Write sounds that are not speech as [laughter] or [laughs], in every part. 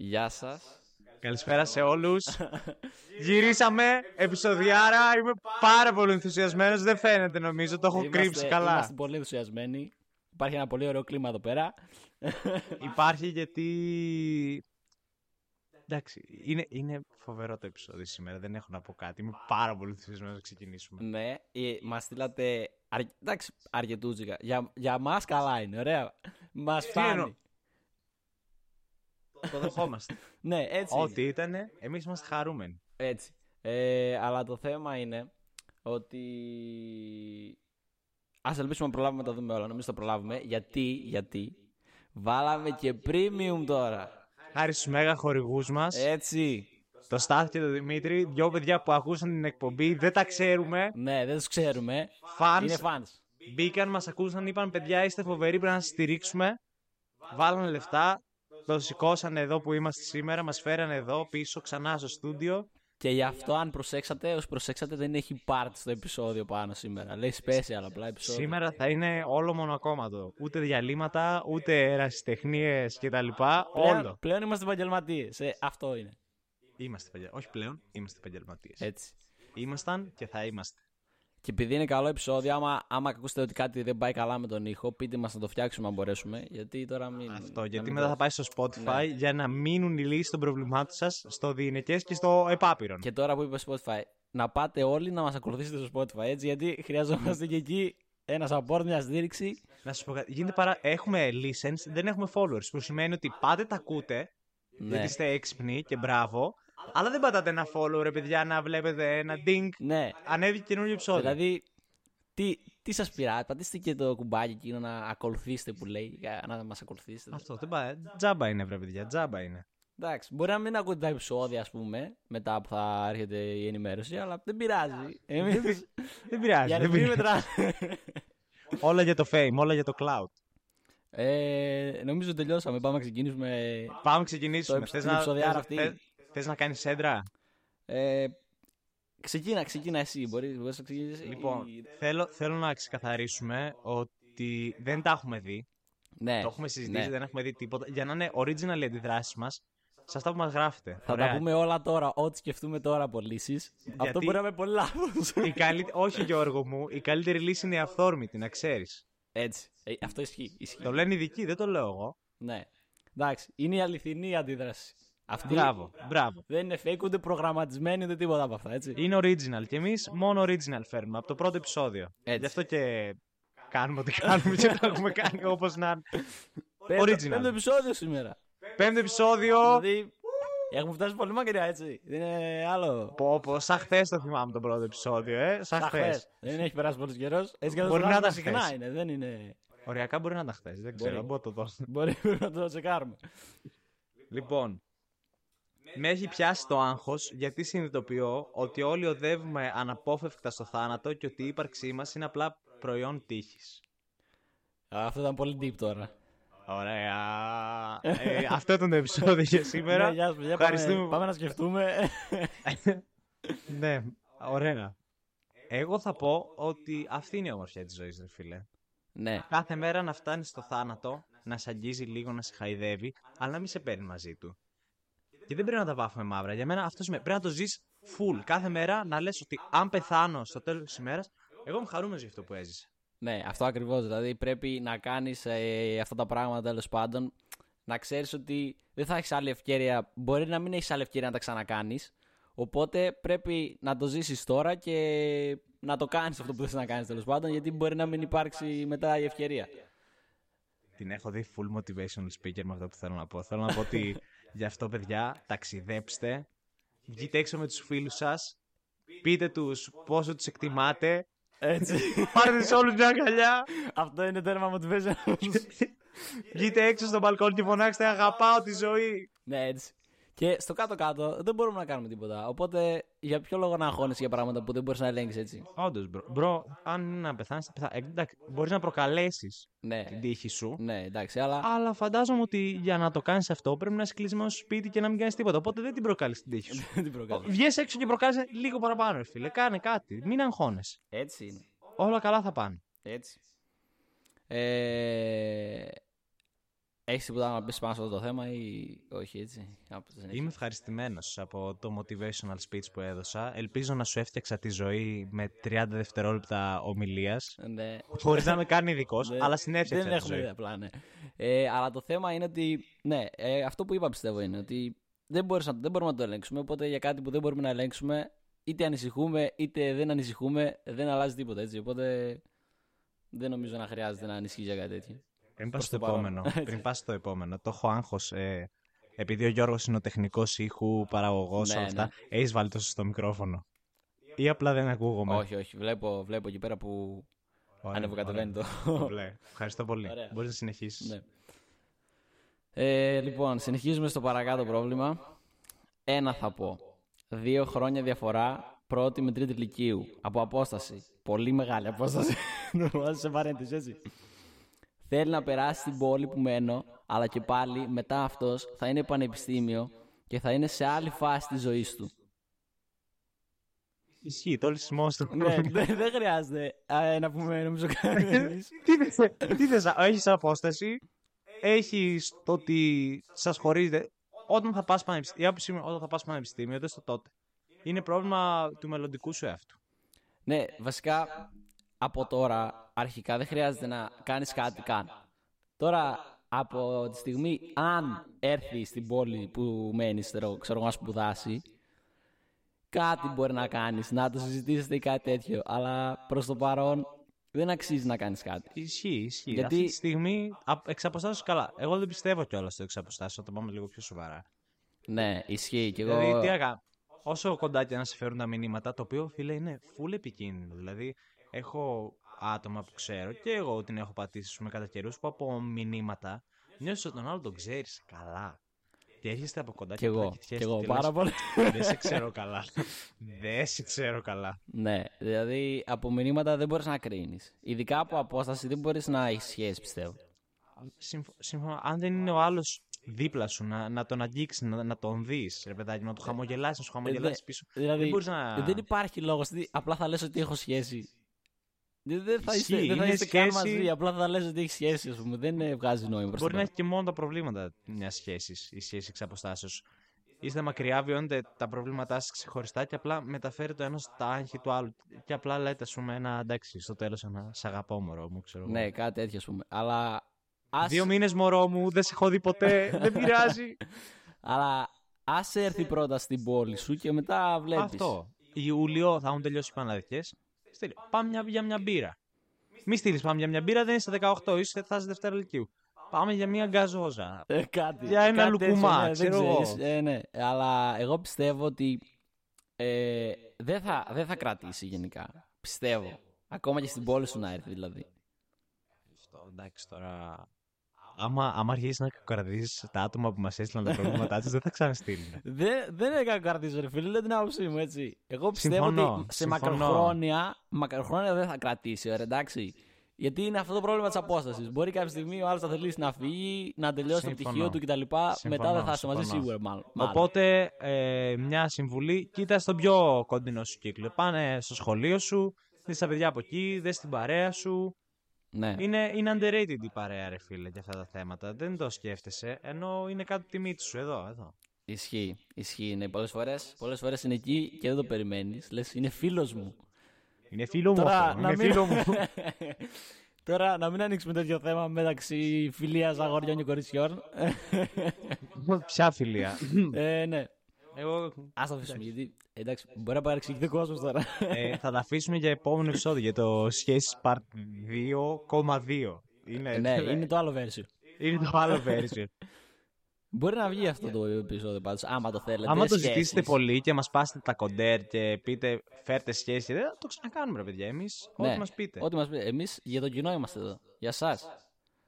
Γεια σας. Καλησπέρα σε όλους. Γυρίσαμε επεισοδιάρα. Είμαι πάρα πολύ ενθουσιασμένος. Δεν φαίνεται νομίζω. Το έχω Είμαστε- κρύψει καλά. Είμαστε πολύ ενθουσιασμένοι. Υπάρχει ένα πολύ ωραίο κλίμα εδώ πέρα. Υπάρχει γιατί. Εντάξει, είναι, είναι φοβερό το επεισόδιο σήμερα. Δεν έχω να πω κάτι. Είμαι πάρα πολύ ενθουσιασμένος να ξεκινήσουμε. ναι, μας στείλατε. αρ- Εντάξει, αρκετούτσικα. Για, για μας καλά είναι, ωραία. Μας εννοώ; φτάνει. Το δεχόμαστε. [laughs] Ναι, έτσι. είναι. Ό,τι ήταν, εμείς είμαστε χαρούμενοι. Έτσι. Ε, αλλά το θέμα είναι ότι. Α ελπίσουμε να προλάβουμε να τα δούμε όλα. Νομίζω θα προλάβουμε. Γιατί, γιατί βάλαμε και premium τώρα. Χάρη στους μέγα χορηγούς μας, Έτσι. το Στάθη και το Δημήτρη, δυο παιδιά που ακούσαν την εκπομπή, δεν τα ξέρουμε. Ναι, δεν τους ξέρουμε. Fans Είναι fans. μπήκαν, μας ακούσαν, είπαν παιδιά είστε φοβεροί, πρέπει να σας στηρίξουμε. Βάλανε λεφτά, το σηκώσανε εδώ που είμαστε σήμερα, μας φέρανε εδώ πίσω ξανά στο στούντιο. Και γι' αυτό, αν προσέξατε, όσοι προσέξατε, δεν έχει part στο επεισόδιο πάνω σήμερα. Λέει special απλά επεισόδιο. Σήμερα θα είναι όλο μονοκόμματο. Ούτε διαλύματα, ούτε ερασιτεχνίες κτλ. Πλέον, Όλο. πλέον είμαστε επαγγελματίες. αυτό είναι. Είμαστε επαγγελ- Όχι πλέον, είμαστε επαγγελματίες. Έτσι. Ήμασταν και θα είμαστε. Και επειδή είναι καλό επεισόδιο, άμα, άμα ακούσετε ότι κάτι δεν πάει καλά με τον ήχο, πείτε μας να το φτιάξουμε αν μπορέσουμε. Γιατί τώρα μην. Αυτό, να γιατί μην μετά το- θα πάει στο Spotify Ναι. για να μείνουν οι λύσεις των προβλημάτων σας στο διηνεκές και στο επάπειρον. Και τώρα που είπε Spotify, να πάτε όλοι να μας ακολουθήσετε στο Spotify έτσι, γιατί χρειαζόμαστε και εκεί ένας support, μια στήριξη. Να σας πω κάτι. Γίνεται παρά... Έχουμε listens, δεν έχουμε followers. Που σημαίνει ότι πάτε τα ακούτε, Ναι. γιατί είστε έξυπνοι και μπράβο. Αλλά δεν πατάτε ένα follow, ρε παιδιά, να βλέπετε ένα ding. Ναι. Ανέβηκε καινούριο επεισόδιο. Δηλαδή, τι, τι σας πειράζει, πατήστε και το κουμπάκι εκείνο να ακολουθήσετε που λέει, για να μας ακολουθήσετε. Αυτό δεν πάει. Τζάμπα είναι, βρε παιδιά, τζάμπα είναι. Εντάξει, μπορεί να μην ακούτε τα επεισόδια, ας πούμε, μετά που θα έρχεται η ενημέρωση, αλλά δεν πειράζει. Εμείς... Δεν πειράζει. Για δεν να μην πειράζει. μετράνε. όλα για το fame, όλα για το cloud. Ε, νομίζω τελειώσαμε. Πάμε να ξεκινήσουμε. Πάμε να ξεκινήσουμε. Το Θες την να, επεισοδιάρα θες, αυτή. Θες, θες να κάνεις έντρα. Ε, ξεκίνα, ξεκίνα εσύ. Μπορείς, μπορείς να ξεκινήσεις. Λοιπόν, ή- θέλω, θέλω να ξεκαθαρίσουμε ότι δεν τα έχουμε δει. ναι, Το έχουμε συζητήσει, ναι. δεν έχουμε δει τίποτα. Για να είναι original οι αντιδράσει μας σε αυτά που μας γράφετε. Θα Ωραία. τα πούμε όλα τώρα. Ό,τι σκεφτούμε τώρα από λύσεις. Αυτό μπορεί να είναι πολύ λάθος. Η καλή... Όχι, Γιώργο μου, η καλύτερη λύση είναι η αυθόρμητη, να ξέρεις. Έτσι. Ε, αυτό ισχύει. ισχύει. Το λένε οι ειδικοί, δεν το λέω εγώ. Ναι. Εντάξει. Είναι η αληθινή αντίδραση. Αυτή Μπράβο, μπράβο. δεν είναι fake ούτε προγραμματισμένη ούτε τίποτα από αυτά. Έτσι. Είναι original και εμείς μόνο original φέρνουμε από το πρώτο επεισόδιο. Έτσι. Γι' αυτό και κάνουμε ό,τι κάνουμε και το έχουμε κάνει όπως να είναι. Πέμπτο- original. Πέμπτο επεισόδιο σήμερα. Πέμπτο επεισόδιο. Δηλαδή. Έχουμε φτάσει πολύ μακριά, έτσι. Δεν είναι άλλο. Πω, πω, σαν χθες το θυμάμαι το πρώτο επεισόδιο, ε. Σαν Σαν χθες. χθες. Δεν έχει περάσει πολύ καιρός. Έτσι κι αλλιώς Μπορεί το να κάνουμε ήταν συχνά χθες. είναι. Δεν είναι. Οριακά μπορεί να ήταν χθες. Δεν ξέρω, Μπορεί. μπορώ να το δώσω. Μπορεί να το τσεκάρουμε. Λοιπόν, με έχει πιάσει το άγχος γιατί συνειδητοποιώ ότι όλοι οδεύουμε αναπόφευκτα στο θάνατο και ότι η ύπαρξή μας είναι απλά προϊόν τύχης. Αυτό ήταν πολύ deep τώρα. Ωραία. Ε, αυτό ήταν το επεισόδιο για σήμερα. Ναι, γεια σου, παιδιά. Πάμε, Ευχαριστούμε. πάμε να σκεφτούμε. ναι, ωραία. Εγώ θα πω ότι αυτή είναι η ομορφιά της ζωής, ρε φίλε. ναι. Κάθε μέρα να φτάνεις στο θάνατο, να σε αγγίζει λίγο, να σε χαϊδεύει, αλλά να μην σε παίρνει μαζί του. Και δεν πρέπει να τα βάφουμε μαύρα. Για μένα αυτό σημαίνει. Πρέπει να το ζεις full. Κάθε μέρα να λες ότι αν πεθάνω στο τέλος της ημέρας, εγώ είμαι χαρούμενος για αυτό που έζησε. Ναι, αυτό ακριβώς. Δηλαδή πρέπει να κάνεις αυτά τα πράγματα τέλος πάντων. Να ξέρεις ότι δεν θα έχεις άλλη ευκαιρία. Μπορεί να μην έχεις άλλη ευκαιρία να τα ξανακάνεις. Οπότε πρέπει να το ζήσεις τώρα και να το κάνεις αυτό που θες να κάνεις τέλος πάντων. Γιατί μπορεί να μην υπάρξει μετά η ευκαιρία. Την έχω δει full motivational speaker με αυτό που θέλω να πω. Θέλω να πω ότι γι' αυτό, παιδιά, ταξιδέψτε. Βγείτε έξω με τους φίλους σας. Πείτε τους πόσο τους εκτιμάτε. Έτσι. Πάρτε σε όλους μια αγκαλιά. αυτό είναι τέρμα motivation. Βγείτε έξω στο μπαλκόνι και φωνάξτε Αγαπάω τη ζωή. ναι, έτσι. Και στο κάτω-κάτω δεν μπορούμε να κάνουμε τίποτα. Οπότε για ποιο λόγο να αγχώνεσαι για πράγματα που δεν μπορείς να ελέγξεις έτσι; Όντως, bro. bro, αν είναι να πεθάνεις, θα πεθάνει. Εντάξει, μπορείς να προκαλέσεις Ναι. την τύχη σου. Ναι, εντάξει, αλλά. Αλλά φαντάζομαι ότι για να το κάνεις αυτό πρέπει να είσαι κλεισμένος στο σπίτι και να μην κάνεις τίποτα. Οπότε δεν την προκαλεί την τύχη [laughs] σου. Δεν την προκαλεί. Βγες έξω και προκάλεσες λίγο παραπάνω, ρε φίλε. Κάνε κάτι. Μην αγχώνεσαι. Έτσι είναι. Όλα καλά θα πάνε. Έτσι. Ε, Έχεις τίποτα να πεις πάνω σε αυτό το θέμα ή όχι έτσι; Είμαι ευχαριστημένος από το motivational speech που έδωσα. Ελπίζω να σου έφτιαξα τη ζωή με 30 δευτερόλεπτα ομιλίας. Ναι. Χωρίς να με κάνει ειδικός, Ναι. αλλά συνέφτιαξα Δεν τη έχουμε ζωή. ιδέα απλά, ναι. Ε, αλλά το θέμα είναι ότι. Ναι, ε, αυτό που είπα πιστεύω είναι ότι δεν, μπορείς να- δεν μπορούμε να το ελέγξουμε. Οπότε για κάτι που δεν μπορούμε να ελέγξουμε, είτε ανησυχούμε είτε δεν ανησυχούμε, δεν αλλάζει τίποτα έτσι. Οπότε δεν νομίζω να χρειάζεται να ανησυχείς για κάτι τέτοιο. Πριν πας Προς στο το παρόν. επόμενο. [laughs] πριν πας στο επόμενο. Το έχω άγχος. Ε, επειδή ο Γιώργος είναι ο τεχνικός ήχου, παραγωγός, Ναι, όλα αυτά. ναι. Έχεις βάλει τόσο στο μικρόφωνο. Ή απλά δεν ακούγομαι. Όχι, όχι. Βλέπω, βλέπω εκεί πέρα που Ωραία, ανεβοκατεβαίνει το. ωραία. Βλέ. Ευχαριστώ πολύ. Ωραία. Μπορείς να συνεχίσεις. ναι. ε, λοιπόν, συνεχίζουμε στο παρακάτω πρόβλημα. Ένα θα πω. Δύο χρόνια διαφορά πρώτη με τρίτη λυκείου. Από απόσταση. Πολύ μεγάλη απόσταση. [laughs] Το βάζω σε παρένθεση, έτσι. Θέλει να περάσει στην πόλη που μένω, αλλά και πάλι μετά αυτός θα είναι πανεπιστήμιο και θα είναι σε άλλη φάση της ζωής του. Ισχύει, το όλη του. ναι, δεν δεν χρειάζεται ε, να πούμε νομίζω κανείς. [laughs] τι θες, τι θες, έχεις απόσταση, έχεις το ότι σας χωρίζετε. Όταν θα πας πανεπιστήμιο, η άποψή μου, όταν θα πας πανεπιστήμιο, δεν στο τότε. Είναι πρόβλημα του μελλοντικού σου εαυτού. Ναι, βασικά από τώρα αρχικά δεν χρειάζεται να κάνεις κάτι καν. Τώρα από τη στιγμή αν έρθει στην πόλη που μένεις, ξέρω ξέρω εγώ να σπουδάσει, κάτι μπορεί να κάνεις, να το συζητήσετε ή κάτι τέτοιο. Αλλά προς το παρόν δεν αξίζει να κάνεις κάτι. Ισχύει, ισχύει. Γιατί- Αυτή τη στιγμή α- εξ αποστάσεως καλά. Εγώ δεν πιστεύω κιόλας στο εξ αποστάσεως, όταν πάμε λίγο πιο σοβαρά. Ναι, ισχύει και εγώ... Δηλαδή, τι άκα, όσο κοντά και να σε φέρουν τα μηνύματα, το οποίο φίλε είναι full επικίνδυνο. Δηλαδή, έχω άτομα που ξέρω και εγώ την έχω πατήσει με κατά καιρούς, που από μηνύματα νιώθεις ότι τον άλλο τον ξέρεις καλά. Και έρχεστε από κοντά Κι απλά εγώ, κοιτιέστε κι εγώ και πάρα λες, πολύ. Δεν σε ξέρω καλά. Δεν σε ξέρω καλά. Ναι, δηλαδή από μηνύματα δεν μπορείς να κρίνεις. Ειδικά από απόσταση δεν μπορείς να έχεις σχέση, πιστεύω. Συμφ- Σύμφωνα, αν δεν είναι ο άλλος δίπλα σου, να, να τον αγγίξεις, να, να τον δεις, ρε παιδάκι, να του χαμογελάσεις, να σου χαμογελάσεις δε- πίσω. Δηλαδή, δεν μπορείς να. δεν υπάρχει λόγος, δηλαδή, απλά θα λες ότι έχω σχέση. Δεν, δεν θα είστε, Ισχύει, δεν θα είναι είστε καν σχέση- μαζί, απλά θα λες ότι έχει σχέση, ας πούμε. Δεν ε, βγάζει νόημα προς Μπορεί το να παρόν. έχει και μόνο τα προβλήματα μιας σχέσης, η σχέση εξ αποστάσεως. Είστε μακριά, βιώνετε τα προβλήματά σας ξεχωριστά και απλά μεταφέρει το ένας στα άγχη του άλλου. Και απλά λέτε, ας πούμε, ένα εντάξει, στο τέλος ένα σ' αγαπώ, μωρό μου, ξέρω εγώ. Ναι, κάτι τέτοιο, ας πούμε. Αλλά ας, Δύο μήνες, μωρό μου, δεν σε έχω δει ποτέ, δεν πειράζει. [laughs] αλλά ας έρθει πρώτα στην πόλη σου και μετά βλέπεις. Αυτό. Ιούλιο θα έχουν τελειώσει οι πανελλαδικέ. Πάμε μια, για μια μπύρα. Μη στείλεις πάμε για μια μπύρα, δεν είσαι 18, είσαι, θα είσαι Δευτέρα Λυκείου. Πάμε για μια γκαζόζα. Ε, κάτι, Για ένα κάτι τέτοιο, λουκουμά, ναι, δεν ξέρω εγώ. ξέρεις. Ε, ναι. Αλλά εγώ πιστεύω ότι ε, δεν, θα, δεν θα κρατήσει γενικά. Πιστεύω. Ακόμα και στην πόλη σου να έρθει δηλαδή. Αυτό εντάξει τώρα. Άμα, άμα αρχίσεις να κακοκρατήσεις τα άτομα που μας έστειλαν τα προβλήματά τους, δεν θα ξαναστείλουν. Δεν, δεν είναι κακό κρατήσω, ρε φίλε, λέω την άποψή μου έτσι. Εγώ πιστεύω Συμφωνώ, ότι σε συμφωνώ. μακροχρόνια, μακροχρόνια δεν θα κρατήσει, ρε, εντάξει. Γιατί είναι αυτό το πρόβλημα της απόστασης. Μπορεί κάποια στιγμή ο άλλος να θελήσει να φύγει, να τελειώσει το Συμφωνώ. πτυχίο του κτλ. Μετά δεν θα είσαι μαζί συμφωνώ. σίγουρα, μάλλον. μάλλον. Οπότε, ε, μια συμβουλή, κοίτα στον πιο κοντινό σου κύκλο. Πάνε στο σχολείο σου, δεις τα παιδιά από εκεί, δες την παρέα σου. Ναι. Είναι, είναι underrated η παρέα, ρε φίλε, για αυτά τα θέματα. Δεν το σκέφτεσαι, ενώ είναι κάτω από τη μύτη σου, εδώ, εδώ. Ισχύει. Ισχύει. Ναι, πολλές φορές πολλές φορές είναι εκεί και δεν το περιμένεις. Λες, είναι φίλος μου. Είναι φίλο μου Τώρα, αυτό, να είναι μην... φίλο μου. [laughs] Τώρα να μην ανοίξουμε τέτοιο θέμα μεταξύ φιλίας αγοριών και κοριτσιών. Ποια φιλία; ε, ναι. Εγώ Α το αφήσουμε γιατί. Εντάξει, μπορεί να παρεξηγηθεί ο κόσμος τώρα. ε, θα τα αφήσουμε για επόμενο επεισόδιο, για το σχέσεις part 2,2. Είναι, ναι, είναι το άλλο version. είναι το άλλο version. Μπορεί να βγει αυτό το επεισόδιο πάντως, άμα το θέλετε. Άμα το σχέσεις. ζητήσετε πολύ και μας πάσετε τα κοντέρ και πείτε φέρτε σχέση, δεν θα το ξανακάνουμε ρε παιδιά εμείς, Ναι, ό,τι μας πείτε. Ό,τι μας πείτε. Εμείς για το κοινό είμαστε εδώ. Για εσά.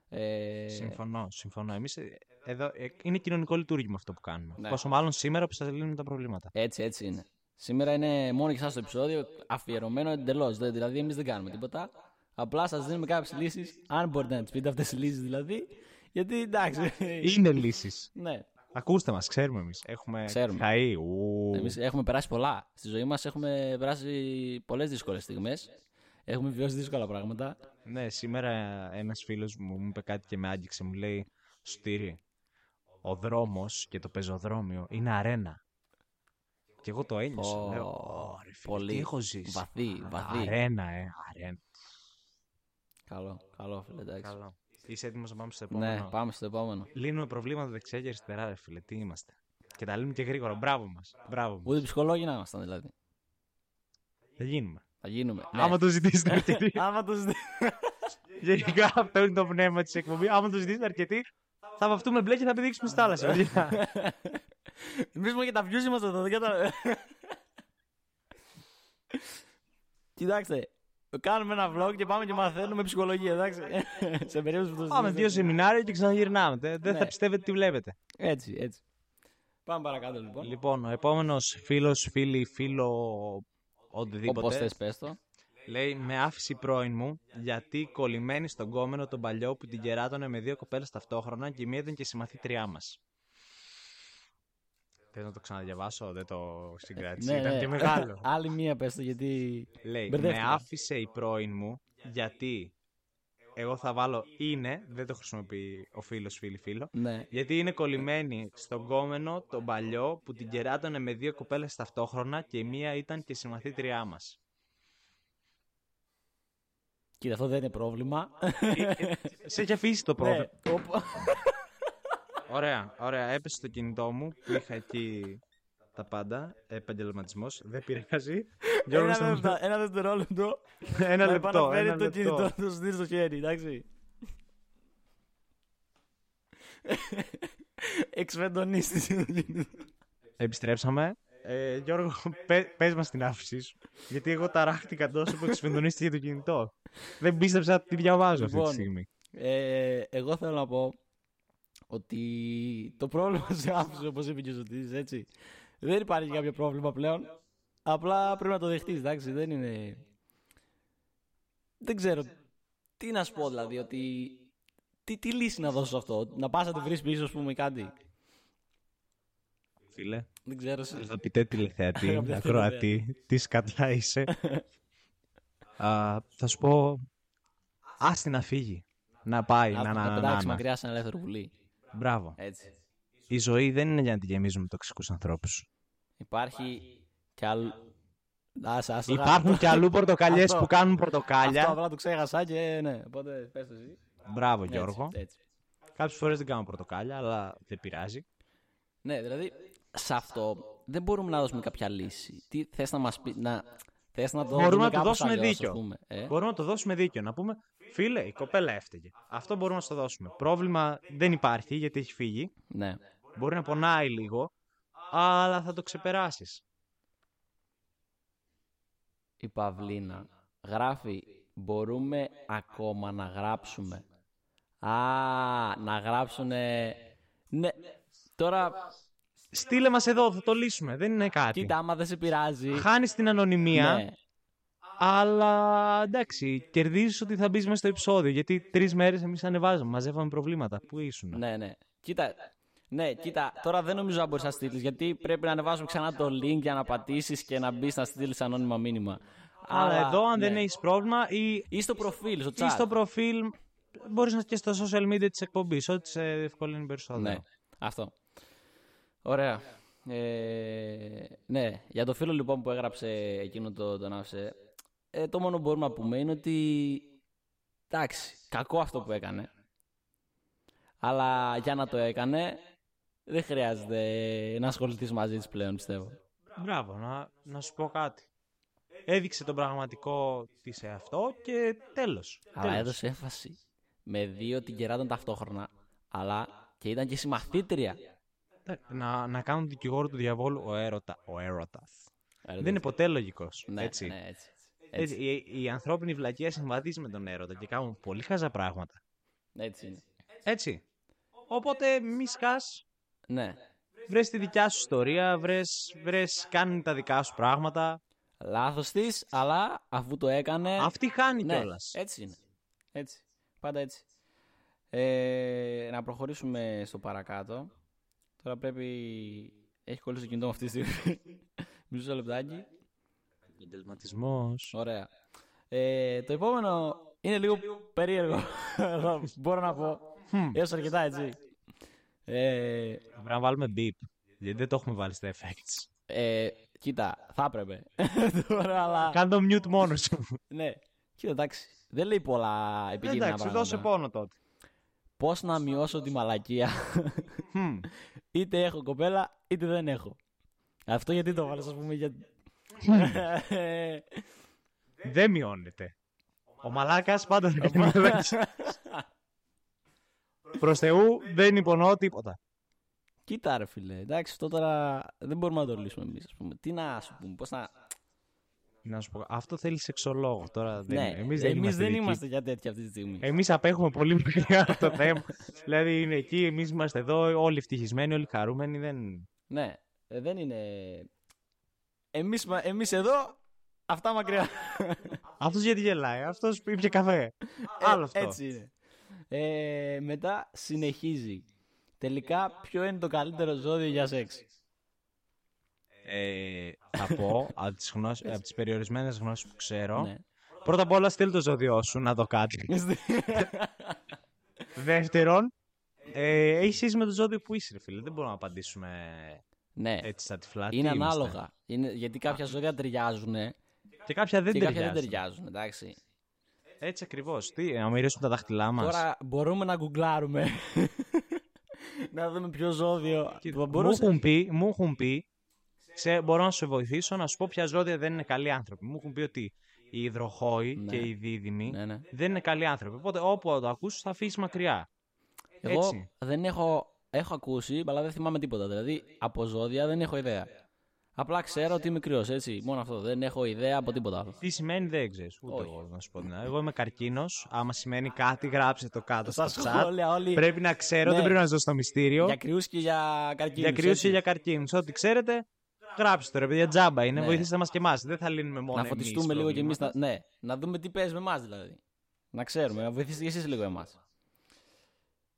Ε, Συμφωνώ, συμφωνώ. Εμείς ε, εδώ ε, είναι κοινωνικό λειτουργήμα αυτό που κάνουμε. Ναι. Πόσο μάλλον σήμερα που σας λύνουμε τα προβλήματα. έτσι, έτσι είναι. Σήμερα είναι μόνο για εσάς το επεισόδιο, αφιερωμένο εντελώς. Δηλαδή, εμείς δεν κάνουμε τίποτα. Απλά σας δίνουμε κάποιες λύσεις, αν μπορείτε να τις πείτε αυτές τι λύσεις δηλαδή. Γιατί εντάξει. Είναι λύσεις. ναι. Ακούστε μας, ξέρουμε εμείς. Έχουμε Ξέρουμε. χαεί. Ου. Εμείς έχουμε περάσει πολλά. Στη ζωή μας έχουμε περάσει πολλές δύσκολες στιγμές. Έχουμε βιώσει δύσκολα πράγματα. Ναι, σήμερα ένας φίλος μου μου είπε κάτι και με άγγιξε. Μου λέει, Στήρι, ο δρόμος και το πεζοδρόμιο είναι αρένα. Και εγώ το ένιωσα. Ω, Λέω, «Ω, ρε φίλε, πολύ τι έχω ζήσει. βαθύ, βαθύ. Αρένα, ε, αρένα. Καλό, καλό φίλε, εντάξει. Καλό. Είσαι έτοιμος να πάμε στο επόμενο; Ναι, πάμε στο επόμενο. Λύνουμε προβλήματα δεξιά και αριστερά, ρε φίλε. Τι είμαστε. Και τα λύνουμε και γρήγορα. Μπράβο μας. Μπράβο μας. Ούτε ψυχολόγοι να ήμασταν δηλαδή. Θα γίνουμε. Θα γίνουμε. Ναι. Άμα το ζητήσετε [laughs] αρκετοί. Άμα το ζητήσει. Γενικά αυτό είναι το πνεύμα της εκπομπής. Άμα το ζητήσετε αρκετοί, θα βαφτούμε μπλε και θα πηδήξουμε στη θάλασσα. παιδιά. Εμείς μόνο για τα views είμαστε εδώ. για τα- Κοιτάξτε, κάνουμε ένα vlog και πάμε και μαθαίνουμε ψυχολογία, εντάξει. Σε περίπτωση που το Πάμε δύο ζητήσετε. σεμινάρια και ξαναγυρνάμε. Δεν δεν Ναι. θα πιστεύετε τι βλέπετε. Έτσι, έτσι. Πάμε παρακάτω λοιπόν. Λοιπόν, ο επόμενος φίλος, φίλη, φίλο, Όπως οτιδήποτε. θες πες το. Λέει με άφηση πρώην μου γιατί κολλημένη στον κόμενο τον παλιό που την κεράτωνε με δύο κοπέλες ταυτόχρονα και η μία ήταν και συμμαθήτριά μας. Θέλω να το ξαναδιαβάσω, δεν το συγκράτησα. ήταν και μεγάλο. [laughs] Άλλη μία πες το γιατί... Λέει, με Μπερδεύτηκα. άφησε η πρώην μου γιατί εγώ θα βάλω είναι, δεν το χρησιμοποιεί ο φίλος φίλη φίλο, Ναι. γιατί είναι κολλημένη στον κόμενο τον παλιό που την κεράτωνε με δύο κοπέλες ταυτόχρονα και η μία ήταν και συμμαθήτριά μας. Κοίτα, αυτό δεν είναι πρόβλημα. Σε έχει αφήσει το πρόβλημα. Ναι, οπ- Ωραία, ωραία. Έπεσε το κινητό μου που είχα εκεί τα πάντα. Επαγγελματισμός. Δεν πειράζει. Γιώργος, Ένα θα- λεπτό, ένα δευτερόλεπτο. Ένα Να λεπτό. επαναφέρει Ένα το λεπτό. κινητό του στήρι στο χέρι, εντάξει. Εξφεντονίστησε το κινητό. Επιστρέψαμε. Ε, Γιώργο, πε, πες μας την άφησή σου. Γιατί εγώ ταράχτηκα τόσο που εξφεντονίστηκε το κινητό. Δεν πίστεψα τι διαβάζω αυτή τη Λοιπόν. στιγμή. Ε, εγώ θέλω να πω ότι το πρόβλημα σε άφησε όπως είπε και ο Ζωτής, έτσι. Δεν υπάρχει κάποιο πρόβλημα πλέον. Απλά πρέπει να το δεχτείς, εντάξει. Δεν είναι... Δεν ξέρω. Τι να σου πω δηλαδή, ότι... Τι, τι λύση να δώσω σε αυτό, να πας να τη βρεις πίσω, ας πούμε, κάτι. Φίλε, Δεν ξέρω. σε- αγαπητέ τηλεθεατή, [laughs] Αγαπητέ ακροατή, τι σκατά είσαι. [laughs] Α, θα σου πω, άστη να φύγει. Να πάει, Να, να, να, να, να, πετάξει να. μακριά σε ένα ελεύθερο πουλί. Μπράβο. Έτσι. Η ζωή δεν είναι για να τη γεμίζουμε με τοξικούς ανθρώπους. Υπάρχει κι άλλο. Άσε, άσε, Υπάρχουν και αλλού πορτοκαλιές Αυτό. που κάνουν Αυτό πορτοκάλια. απλά το ξέχασα και ναι. Οπότε πες το εσύ. Μπράβο Έτσι, Γιώργο. έτσι. Κάποιες φορές δεν κάνουν πορτοκάλια, αλλά δεν πειράζει. Ναι, δηλαδή σε αυτό δεν μπορούμε να δώσουμε κάποια λύση. Τι θες να μας πει, να... Θες να το Μπορούμε δούμε να του κάπως δώσουμε αλλιώς, δίκιο. ας πούμε, ε; Μπορούμε να το δώσουμε δίκιο. Να πούμε, φίλε, η κοπέλα έφταιγε. Αυτό μπορούμε να στο δώσουμε. Πρόβλημα δεν υπάρχει γιατί έχει φύγει. Ναι. Μπορεί να πονάει λίγο, αλλά θα το ξεπεράσεις. Η Παυλίνα γράφει μπορούμε ακόμα να γράψουμε. Α, να γράψουνε... Ναι, τώρα Στείλε μας εδώ, θα το λύσουμε. Δεν είναι κάτι. κοίτα άμα δεν σε πειράζει. Χάνεις την ανωνυμία, Ναι, αλλά εντάξει, κερδίζεις ότι θα μπεις μέσα στο επεισόδιο. Γιατί τρεις μέρες εμείς ανεβάζαμε, μαζεύαμε προβλήματα. Πού ήσουν; ναι, ναι. Κοίτα, ναι, κοίτα, τώρα δεν νομίζω να μπορείς να στείλεις γιατί πρέπει να ανεβάσουμε ξανά το link για να πατήσεις και να μπεις να στείλεις ανώνυμα μήνυμα. Αλλά εδώ, αν δεν ναι. έχεις πρόβλημα, ή, Ή στο προφίλ, στο chat. ή στο προφίλ, μπορείς να και στο social media της εκπομπής, ό,τι σε ευκολύνει περισσότερο. Ναι, αυτό. Ωραία. Ε, ναι, για το φίλο λοιπόν που έγραψε εκείνο το, τον άφησε, ε, το μόνο που μπορούμε να πούμε είναι ότι εντάξει, κακό αυτό που έκανε. Αλλά για να το έκανε, δεν χρειάζεται να ασχοληθείς μαζί της πλέον, πιστεύω. Μπράβο, να, να σου πω κάτι. Έδειξε τον πραγματικό της εαυτό και τέλος. Αλλά Τέλος. έδωσε έμφαση με δύο την κεράτων ταυτόχρονα, αλλά και ήταν και συμμαθήτρια. Να, να κάνουν δικηγόρο του διαβόλου ο, έρωτα, ο έρωτας. Ε, Δεν είναι ποτέ λογικός. ναι, έτσι. Ναι, έτσι. Έτσι, η, η ανθρώπινη βλακεία συμβαδίζει με τον έρωτα και κάνουν πολύ χαζά πράγματα. Έτσι είναι. Έτσι. Οπότε μη σκάς, Ναι. βρες τη δικιά σου ιστορία, βρες, βρες κάνει τα δικά σου πράγματα. Λάθος της, αλλά αφού το έκανε... Αυτή χάνει ναι, κιόλας. έτσι είναι. Έτσι. Πάντα έτσι. Ε, να προχωρήσουμε στο παρακάτω. Τώρα πρέπει... Έχει κολλήσει το κινητό μου αυτή τη στιγμή. [laughs] Μισό λεπτάκι. Επαγγελματισμός. Ωραία. Ε, το επόμενο είναι λίγο περίεργο. [laughs] Μπορώ να πω. Hm. Έως αρκετά έτσι. Ε, Πρέπει να βάλουμε beep. Γιατί δεν το έχουμε βάλει στα effects. ε, κοίτα, θα έπρεπε. [laughs] Τώρα, αλλά. Κάνε το mute μόνο σου. Ναι. Κοίτα, εντάξει. Δεν λέει πολλά επικίνδυνα Εντάξει, πράγματα. δώσε πόνο τότε. Πώς να μειώσω τη μαλακία. Χμ. είτε έχω κοπέλα, είτε δεν έχω. Αυτό γιατί το βάλες, ας πούμε, για... [laughs] Δεν μειώνεται. Ο μαλάκας πάντα θα κάνει μαλακίες. Προς Θεού δεν υπονοώ τίποτα. Κοίτα ρε φίλε, εντάξει, αυτό τώρα δεν μπορούμε να το λύσουμε εμείς, ας πούμε. Τι να σου πούμε, πώς να... Να σου πω, αυτό θέλει σεξολόγο τώρα. Δεν, ναι, είναι. εμείς δεν είμαστε. δεν εκεί. είμαστε για τέτοια αυτή τη στιγμή. Εμείς απέχουμε πολύ μακριά από το θέμα. [laughs] δηλαδή είναι εκεί, εμείς είμαστε εδώ, όλοι ευτυχισμένοι, όλοι χαρούμενοι. Δεν... Ναι, ε, δεν είναι... Εμείς, μα- εμείς εδώ, αυτά μακριά. [laughs] Αυτός γιατί γελάει, αυτός ήπια καφέ. Άλλο αυτό. Ε, Έτσι είναι. Ε, μετά συνεχίζει. Τελικά, ποιο είναι το καλύτερο ζώδιο για σεξ; Ε, θα πω από τις, γνώσεις, από τις περιορισμένες γνώσεις που ξέρω. Ναι. Πρώτα απ' όλα στείλ το ζώδιό σου να δω κάτι. [laughs] Δεύτερον, ε, έχεις είσαι με το ζώδιο που είσαι, ρε φίλε. Δεν μπορούμε να απαντήσουμε ναι, έτσι σαν τυφλά. Τι είναι είμαστε; ανάλογα. Είναι, γιατί κάποια ζώδια ταιριάζουν Και κάποια δεν και κάποια δεν ταιριάζουν. ταιριάζουν, εντάξει. Έτσι ακριβώς. Τι, να μοιράσουμε τα δάχτυλά μας. Τώρα μπορούμε να γκουγκλάρουμε. [laughs] να δούμε ποιο ζώδιο. Μου Μπορούσε... έχουν πει, μου έχουν πει σε, μπορώ να σε βοηθήσω να σου πω ποια ζώδια δεν είναι καλοί άνθρωποι. Μου έχουν πει ότι οι υδροχόοι Ναι. και οι δίδυμοι Ναι, ναι. δεν είναι καλοί άνθρωποι. Οπότε όπου το ακούσεις θα αφήσεις μακριά. Εγώ Έτσι. δεν έχω, έχω ακούσει, αλλά δεν θυμάμαι τίποτα. Δηλαδή από ζώδια δεν έχω ιδέα. Απλά ξέρω ότι είμαι κρυό, έτσι. Μόνο αυτό. Δεν έχω ιδέα από τίποτα άλλο. Τι σημαίνει δεν ξέρεις. Ούτε Όχι. εγώ να σου πω την αλήθεια. Εγώ είμαι καρκίνος. Άμα σημαίνει κάτι, γράψτε το κάτω Στα στο chat. σχόλια όλοι Πρέπει να ξέρω, Ναι. δεν πρέπει να ζω στο μυστήριο. για κρυούς και για καρκίνους. Για κρύου ή για καρκίνους. Ό,τι ξέρετε, γράψτε το ρε παιδιά. Τζάμπα είναι. Ναι. Βοηθήστε μας και εμάς. Δεν θα λύνουμε μόνο Να εμείς φωτιστούμε λίγο κι εμείς. προβλήματα. Ναι, να δούμε τι παίζει με εμάς δηλαδή. Να ξέρουμε, να βοηθήσετε κι εσείς λίγο εμάς.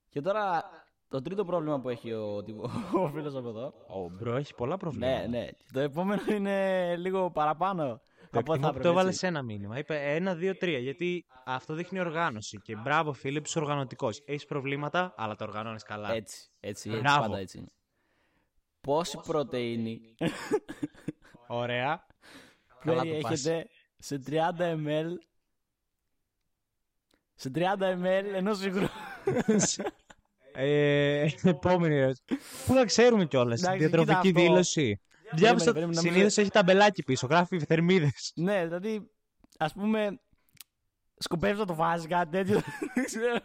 Και τώρα το τρίτο πρόβλημα που έχει ο, τύπο- [laughs] ο φίλος από εδώ. Ο bro έχει πολλά προβλήματα. Ναι, ναι. Και το επόμενο είναι λίγο παραπάνω από ό,τι θα Εγώ που έπρεπε. το έβαλες έτσι. σε ένα μήνυμα. Είπε ένα, δύο, τρία. Γιατί αυτό δείχνει οργάνωση. Και μπράβο, φίλε, που είσαι οργανωτικός. Έχεις προβλήματα, αλλά τα οργανώνεις καλά. Έτσι, έτσι, έτσι Μπράβο. πάντα έτσι είναι. Πόση πρωτεΐνη [laughs] Ωραία. Καλά το πας. περιέχεται σε 30 ml σε 30 ml ενός υγρού. ε, επόμενη ερώτηση. Πού να ξέρουμε κιόλας. Εντάξει, Διατροφική κοίτα αυτό. δήλωση; Διάβασα. περίμενε, να μην Συνήθως έχει ταμπελάκι πίσω. Γράφει θερμίδες. ναι, δηλαδή, ας πούμε, σκοπεύεις να το βάζεις κάτι τέτοιο. Δεν ξέρω.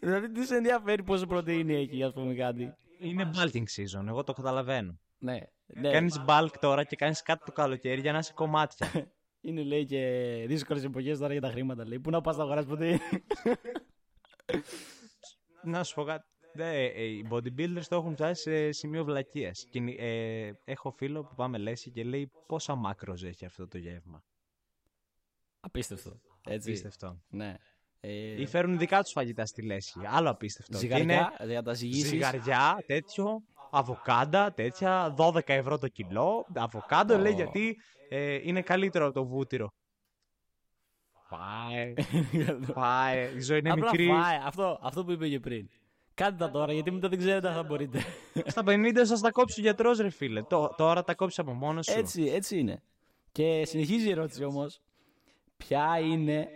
δηλαδή, τι σε ενδιαφέρει πόση πρωτεΐνη έχει, ας πούμε κάτι. Είναι bulking season. Εγώ το καταλαβαίνω. Ναι, ναι. Κάνεις bulk τώρα και κάνεις κάτι το καλοκαίρι για να είσαι κομμάτια. [laughs] Είναι λέει και δύσκολες εποχές τώρα για τα χρήματα. Λέει. Πού να πας να αγοράσεις πρωτεΐνη. [laughs] να σου πω κάτι. Ναι, ε, οι bodybuilders το έχουν φτάσει σε σημείο βλακείας. Ε, έχω φίλο που πάμε λέση και λέει πόσα μάκρος έχει αυτό το γεύμα. Απίστευτο. Έτσι. Απίστευτο. Ναι. Ε, Ή φέρνουν δικά τους φαγητά στη λέση. Άλλο απίστευτο. Και ζυγαριά για τα είναι ζυγίσεις. ζυγαριά, τέτοιο, αβοκάντα, τέτοια, 12 ευρώ το κιλό. Αβοκάντο Ω. λέει γιατί ε, είναι καλύτερο από το βούτυρο. Πάει, πάει. [laughs] Η ζωή είναι Απλά μικρή. φάει. Αυτό, αυτό που είπε και πριν. Κάντε τα τώρα γιατί μετά δεν ξέρετε αν θα μπορείτε. [laughs] Στα 50 σας τα κόψει ο γιατρός ρε φίλε. Τω- τώρα τα κόψει από μόνος σου. έτσι, έτσι είναι. Και συνεχίζει η ερώτηση όμως. Ποια είναι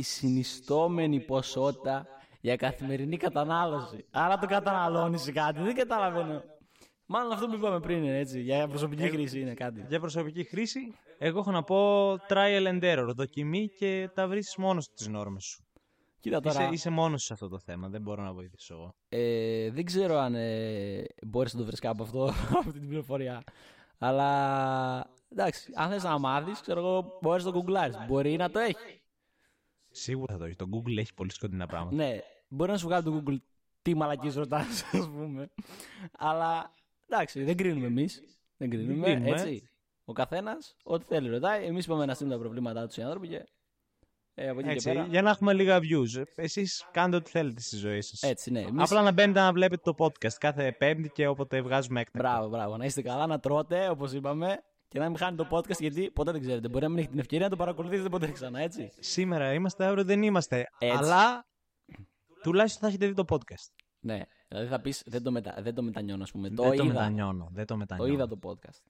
η συνιστόμενη ποσότητα για καθημερινή κατανάλωση. Άρα το καταναλώνεις ή κάτι. Δεν καταλαβαίνω. Μάλλον αυτό που είπαμε πριν είναι έτσι. Για προσωπική χρήση είναι κάτι. Για προσωπική χρήση, εγώ έχω να πω trial and error. Δοκιμή και τα βρεις μόνος στις νόρμες σου. Κοίτα τώρα. Είσαι, είσαι μόνος σου σε αυτό το θέμα. Δεν μπορώ να βοηθήσω εγώ. Ε, δεν ξέρω αν ε, μπορείς να το βρεις κάπου αυτό, [laughs] αυτή την πληροφορία. Αλλά εντάξει, αν θες να μάθεις, ξέρω εγώ, μπορείς να το γκουγκλάρεις. Μπορεί να το έχεις. Σίγουρα θα το έχεις. Το Google έχει πολύ σκοτεινά πράγματα. Ναι, μπορεί να σου βγάλει το Google τι μαλακής ρωτάς, [laughs] ας πούμε. Αλλά εντάξει, δεν κρίνουμε εμείς. Δεν κρίνουμε, κρίνουμε. έτσι. Ο καθένας, ό,τι θέλει ρωτάει. Εμείς είπαμε να στείλουμε τα προβλήματά τους οι άνθρωποι και ε, από εκεί Έτσι, και πέρα. για να έχουμε λίγα views. Εσείς κάντε ό,τι θέλετε στη ζωή σας. Έτσι, ναι. Εμείς... Απλά να μπαίνετε να βλέπετε το podcast κάθε Πέμπτη και όποτε βγάζουμε έκτακτα. Μπράβο, μπράβο. Να είστε καλά, να τρώτε όπως είπαμε και να μην χάνετε το podcast γιατί ποτέ δεν ξέρετε. Μπορεί να μην έχετε την ευκαιρία να το παρακολουθήσετε ποτέ ξανά, έτσι. Σήμερα είμαστε, αύριο δεν είμαστε. Έτσι. Αλλά τουλάχιστον θα έχετε δει το podcast. Ναι. Δηλαδή θα πεις δεν, το μετα... δεν το μετανιώνω, ας πούμε. το δεν είδα. το μετανιώνω. Δεν το Το μετανιώνω. είδα το podcast.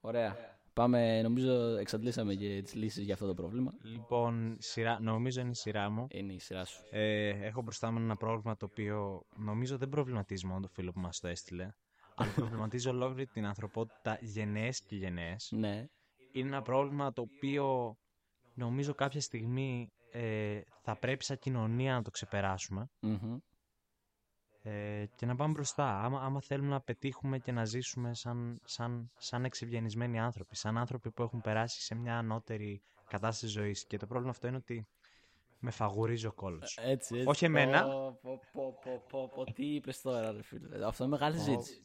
Ωραία. Πάμε, νομίζω εξαντλήσαμε και τις λύσεις για αυτό το πρόβλημα. Λοιπόν, σειρά, νομίζω είναι η σειρά μου. Είναι η σειρά σου. Ε, έχω μπροστά μου ένα πρόβλημα το οποίο νομίζω δεν προβληματίζει μόνο το φίλο που μας το έστειλε. Αλλά προβληματίζει ολόκληρη την ανθρωπότητα γενναίες και γενναίες. Ναι. Είναι ένα πρόβλημα το οποίο νομίζω κάποια στιγμή ε, θα πρέπει σαν κοινωνία να το ξεπεράσουμε Μμμ. ε, και να πάμε μπροστά. Άμα, άμα θέλουμε να πετύχουμε και να ζήσουμε σαν, σαν, σαν εξευγενισμένοι άνθρωποι, σαν άνθρωποι που έχουν περάσει σε μια ανώτερη κατάσταση ζωής. Και το πρόβλημα αυτό είναι ότι με φαγουρίζει ο κόλος. Έτσι, έτσι. Όχι εμένα. Πω, πω, πω, πω, πω, πω, τι είπες τώρα, ρε φίλε. Αυτό είναι μεγάλη συζήτηση.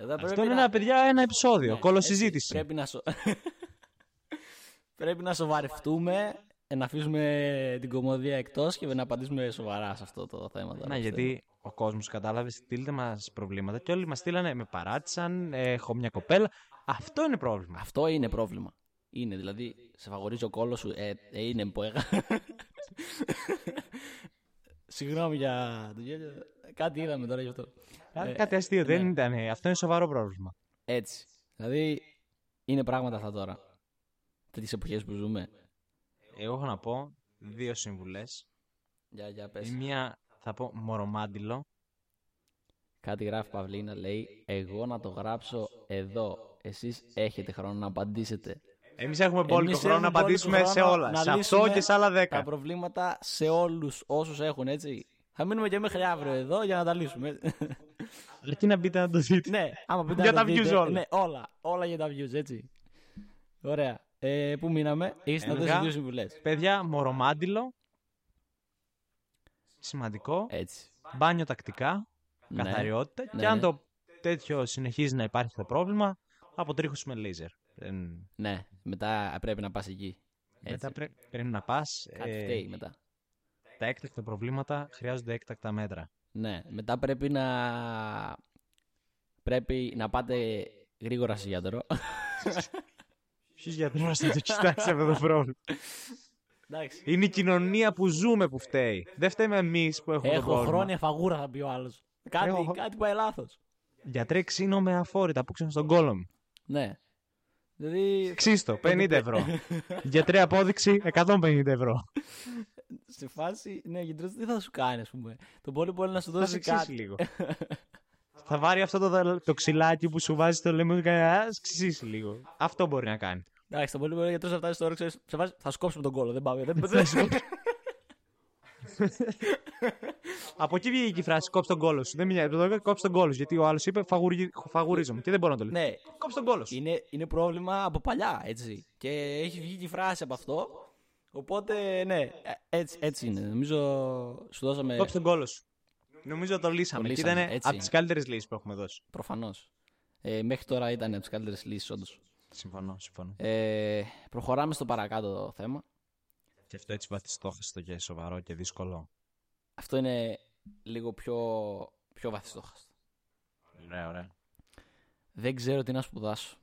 Εδώ Αυτό πρέπει είναι να- ένα, παιδιά, ένα επεισόδιο. Ναι, Κολοσυζήτηση. έτσι, Πρέπει να, σο... [laughs] πρέπει να σοβαρευτούμε, να αφήσουμε την κομμωδία εκτός και να απαντήσουμε σοβαρά σε αυτό το θέμα. τώρα, Ναι, πιστεύω. γιατί ο κόσμος κατάλαβε, στείλτε μας προβλήματα και όλοι μας στείλανε, με παράτησαν, ε, έχω μια κοπέλα. Αυτό είναι πρόβλημα. Αυτό είναι πρόβλημα. Είναι, δηλαδή, σε φαγορίζει ο κόλος σου. Ε, ε, είναι που έγα. [laughs] Συγγνώμη για το γέλιο. Κάτι είδαμε τώρα γι' αυτό. Κάτι- Ε, Κάτι αστείο, δεν ναι. ήταν. Αυτό είναι σοβαρό πρόβλημα. Έτσι. Δηλαδή, είναι πράγματα αυτά τώρα. Τέτοιες εποχές που ζούμε. Εγώ έχω να πω δύο συμβουλές. Για, για πες. Η μία θα πω μορομάντιλο. Κάτι γράφει Παυλίνα, λέει Εγώ να το γράψω εδώ. Εσείς έχετε χρόνο να απαντήσετε. Εμείς έχουμε μπόλικο Εμείς χρόνο να έχουμε μπόλικο απαντήσουμε σε χρόνο όλα. να Σε αυτό λύσουμε και σε άλλα Τα δέκα. προβλήματα σε όλους όσους έχουν, έτσι. Θα μείνουμε και μέχρι αύριο εδώ για να τα λύσουμε. Αρκεί να μπείτε να το δείτε. ναι, άμα πείτε Για να το τα views δείτε, όλα. Ναι, όλα. Όλα για τα views, έτσι. Ωραία. Ε, πού μείναμε, έχεις να Έλεγα- δώσεις δύο συμβουλές. Παιδιά, μορομάντιλο. Σημαντικό. Έτσι. Μπάνιο τακτικά. Ναι. Καθαριότητα. Ναι, Και αν ναι. το τέτοιο συνεχίζει να υπάρχει το πρόβλημα, αποτρίχωσουμε λέιζερ. Δεν- Ναι, μετά πρέπει να πας εκεί. Έτσι. Μετά πρέ- πρέπει να πας. Κάτι ε, φταίει μετά. τα έκτακτα προβλήματα χρειάζονται έκτακτα μέτρα. Ναι, μετά πρέπει να... Πρέπει να πάτε γρήγορα σε γιατρό. Ποιο γιατρό θα το κοιτάξει αυτό το πρόβλημα. Εντάξει. Είναι η κοινωνία που ζούμε που φταίει. Δεν φταίμε εμείς που έχουμε το Έχω πρόβλημα. χρόνια φαγούρα, θα πει ο άλλος. Κάτι, Έχω- κάτι πάει λάθος. Γιατρέ, ξύνω με αφόρητα που ξύνω στον κόλο μου. Ναι. Δηλαδή, Ξύστο, 50 ευρώ. [laughs] Γιατρέ, απόδειξη 150 ευρώ. Σε φάση, ναι, γιατρό τι θα σου κάνει, ας πούμε. Το πολύ πολύ να σου Θα δώσει σε ξύσει κάτι. λίγο. [laughs] Θα πάρει αυτό το, το ξυλάκι που σου βάζει στο λαιμό και κάνει, «Α, ξύσει λίγο. Αυτό μπορεί να κάνει. Εντάξει, το πολύ πολύ γιατρό θα φτάσει στο όρο, ξέρεις, σε φάση, θα σκόψουμε τον κόλλο. Δεν πάμε. Δεν, [laughs] Θα σου- Από εκεί βγήκε η φράση κόψε τον κόλο σου. Δεν μιλάει, το έκανε κόψε τον κόλο σου. Γιατί ο άλλος είπε «Φαγουρι- φαγουρίζομαι και δεν μπορώ να το λέω. ναι, Κόψε τον κόλο σου. είναι, είναι πρόβλημα από παλιά, έτσι. Και έχει βγει και η φράση από αυτό. Οπότε, ναι, ε, έτσι, έτσι είναι. Νομίζω σου δώσαμε. Κόψε τον κόλος σου. Νομίζω το λύσαμε. Το Και λύσαμε, ήταν έτσι από είναι. τι καλύτερες λύσεις που έχουμε δώσει. Προφανώς. Ε, μέχρι τώρα ήταν από τις καλύτερες λύσεις, όντως. Συμφωνώ, συμφωνώ. Ε, προχωράμε στο παρακάτω θέμα. Και αυτό έτσι βαθιστόχαστο και σοβαρό και δύσκολο. Αυτό είναι λίγο πιο, πιο βαθιστόχαστο. Ωραία, ωραία. Δεν ξέρω τι να σπουδάσω.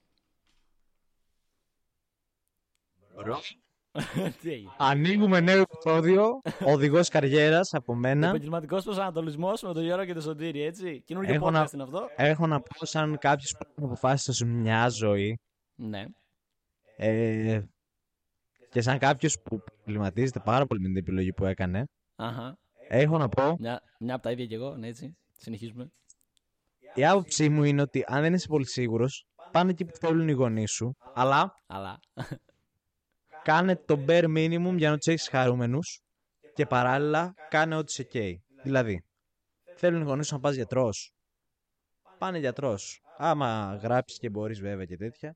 τι έγινε. [laughs] Ανοίγουμε νέο επεισόδιο. [laughs] Οδηγός καριέρας από μένα. Επαγγελματικός προσανατολισμό με τον Γιώργο και τον Σωτήρη, έτσι. Καινούργιο Έχω podcast να- είναι αυτό. Έχω να πω σαν κάποιος που έχει αποφάσισε σε μια ζωή Ναι. ε, και σαν κάποιος που προβληματίζεται πάρα πολύ με την επιλογή που έκανε. Αχα. Έχω να πω, Μια, μια από τα ίδια κι εγώ, ναι, έτσι. Συνεχίζουμε. η άποψή μου είναι ότι αν δεν είσαι πολύ σίγουρος, πάνε εκεί που θέλουν οι γονείς σου, αλλά Αλλά. Κάνε το bare minimum για να τους έχεις χαρούμενους και παράλληλα κάνε ό,τι σε καίει. Δηλαδή, θέλουν οι γονείς σου να πας γιατρός. Πάνε γιατρός. Άμα γράψεις και μπορείς βέβαια και τέτοια.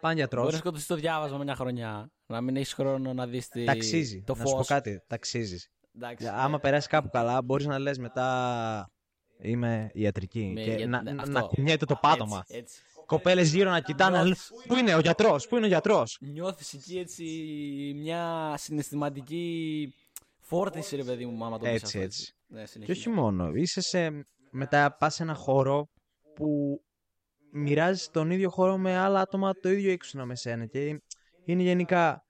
Πάνε γιατρός. Μπορείς να σκοτωθείς το διάβασμα μια χρονιά. Να μην έχεις χρόνο να δεις τη... Ταξίζει. το να σου πω φως. κάτι. Ταξίζεις. Εντάξει. Άμα περάσει κάπου καλά, μπορείς να λες μετά. Είμαι ιατρική. Με- και για- να, ναι, να, αυτό. να κουνιέται το πάτωμα. Έτσι, έτσι. Κοπέλες γύρω να κοιτάνε. να λένε, Πού είναι ο γιατρός, Πού είναι ο γιατρός; Νιώθεις εκεί έτσι μια συναισθηματική φόρτιση, ρε παιδί μου, άμα το πεις Έτσι, αυτό, έτσι. Ναι, Και συνεχίζει. όχι μόνο. Είσαι σε. Μετά πας σε ένα χώρο που μοιράζεις τον ίδιο χώρο με άλλα άτομα το ίδιο έξουνα με σένα. Και είναι γενικά.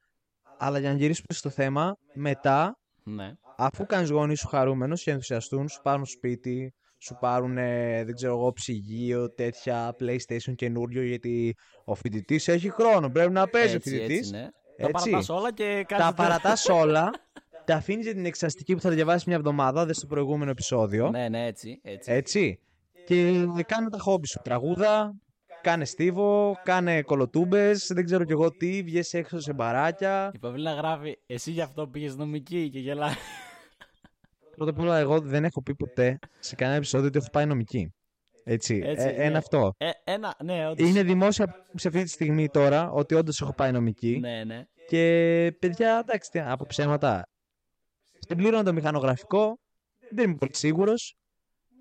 Αλλά για να γυρίσουμε στο θέμα, μετά Ναι. αφού κάνεις γονείς σου χαρούμενου και ενθουσιαστούν, σου πάρουν σπίτι, σου πάρουν, ε, δεν ξέρω εγώ, ψυγείο, τέτοια PlayStation καινούριο, γιατί ο φοιτητής έχει χρόνο. Πρέπει να παίζει ο Έτσι, φοιτητής. έτσι, ναι. Τα Έτσι. παρατάς όλα και Τα κάνεις... παρατάς όλα, [laughs] τα αφήνεις για την εξαστική που θα διαβάσεις μια εβδομάδα, δες στο προηγούμενο επεισόδιο. Ναι, ναι, έτσι, έτσι. Έτσι. Και κάνε τα χόμπι σου. Τραγούδα, κάνε στίβο, κάνε κολοτούμπες, δεν ξέρω κι εγώ τι, βγες έξω σε μπαράκια. Η Παυλίνα γράφει, εσύ γι' αυτό πήγες νομική και γελάει. Πρώτα απ' όλα, εγώ δεν έχω πει ποτέ σε κανένα επεισόδιο ότι έχω πάει νομική. Έτσι. Έτσι, ε, ναι. ένα αυτό. Ε, ένα, ναι, όντως. Είναι δημόσια σε αυτή τη στιγμή τώρα ότι όντως έχω πάει νομική. Ναι, ναι. Και παιδιά, εντάξει, τι, από ψέματα. Δεν πλήρωνα το μηχανογραφικό. Δεν είμαι πολύ σίγουρος.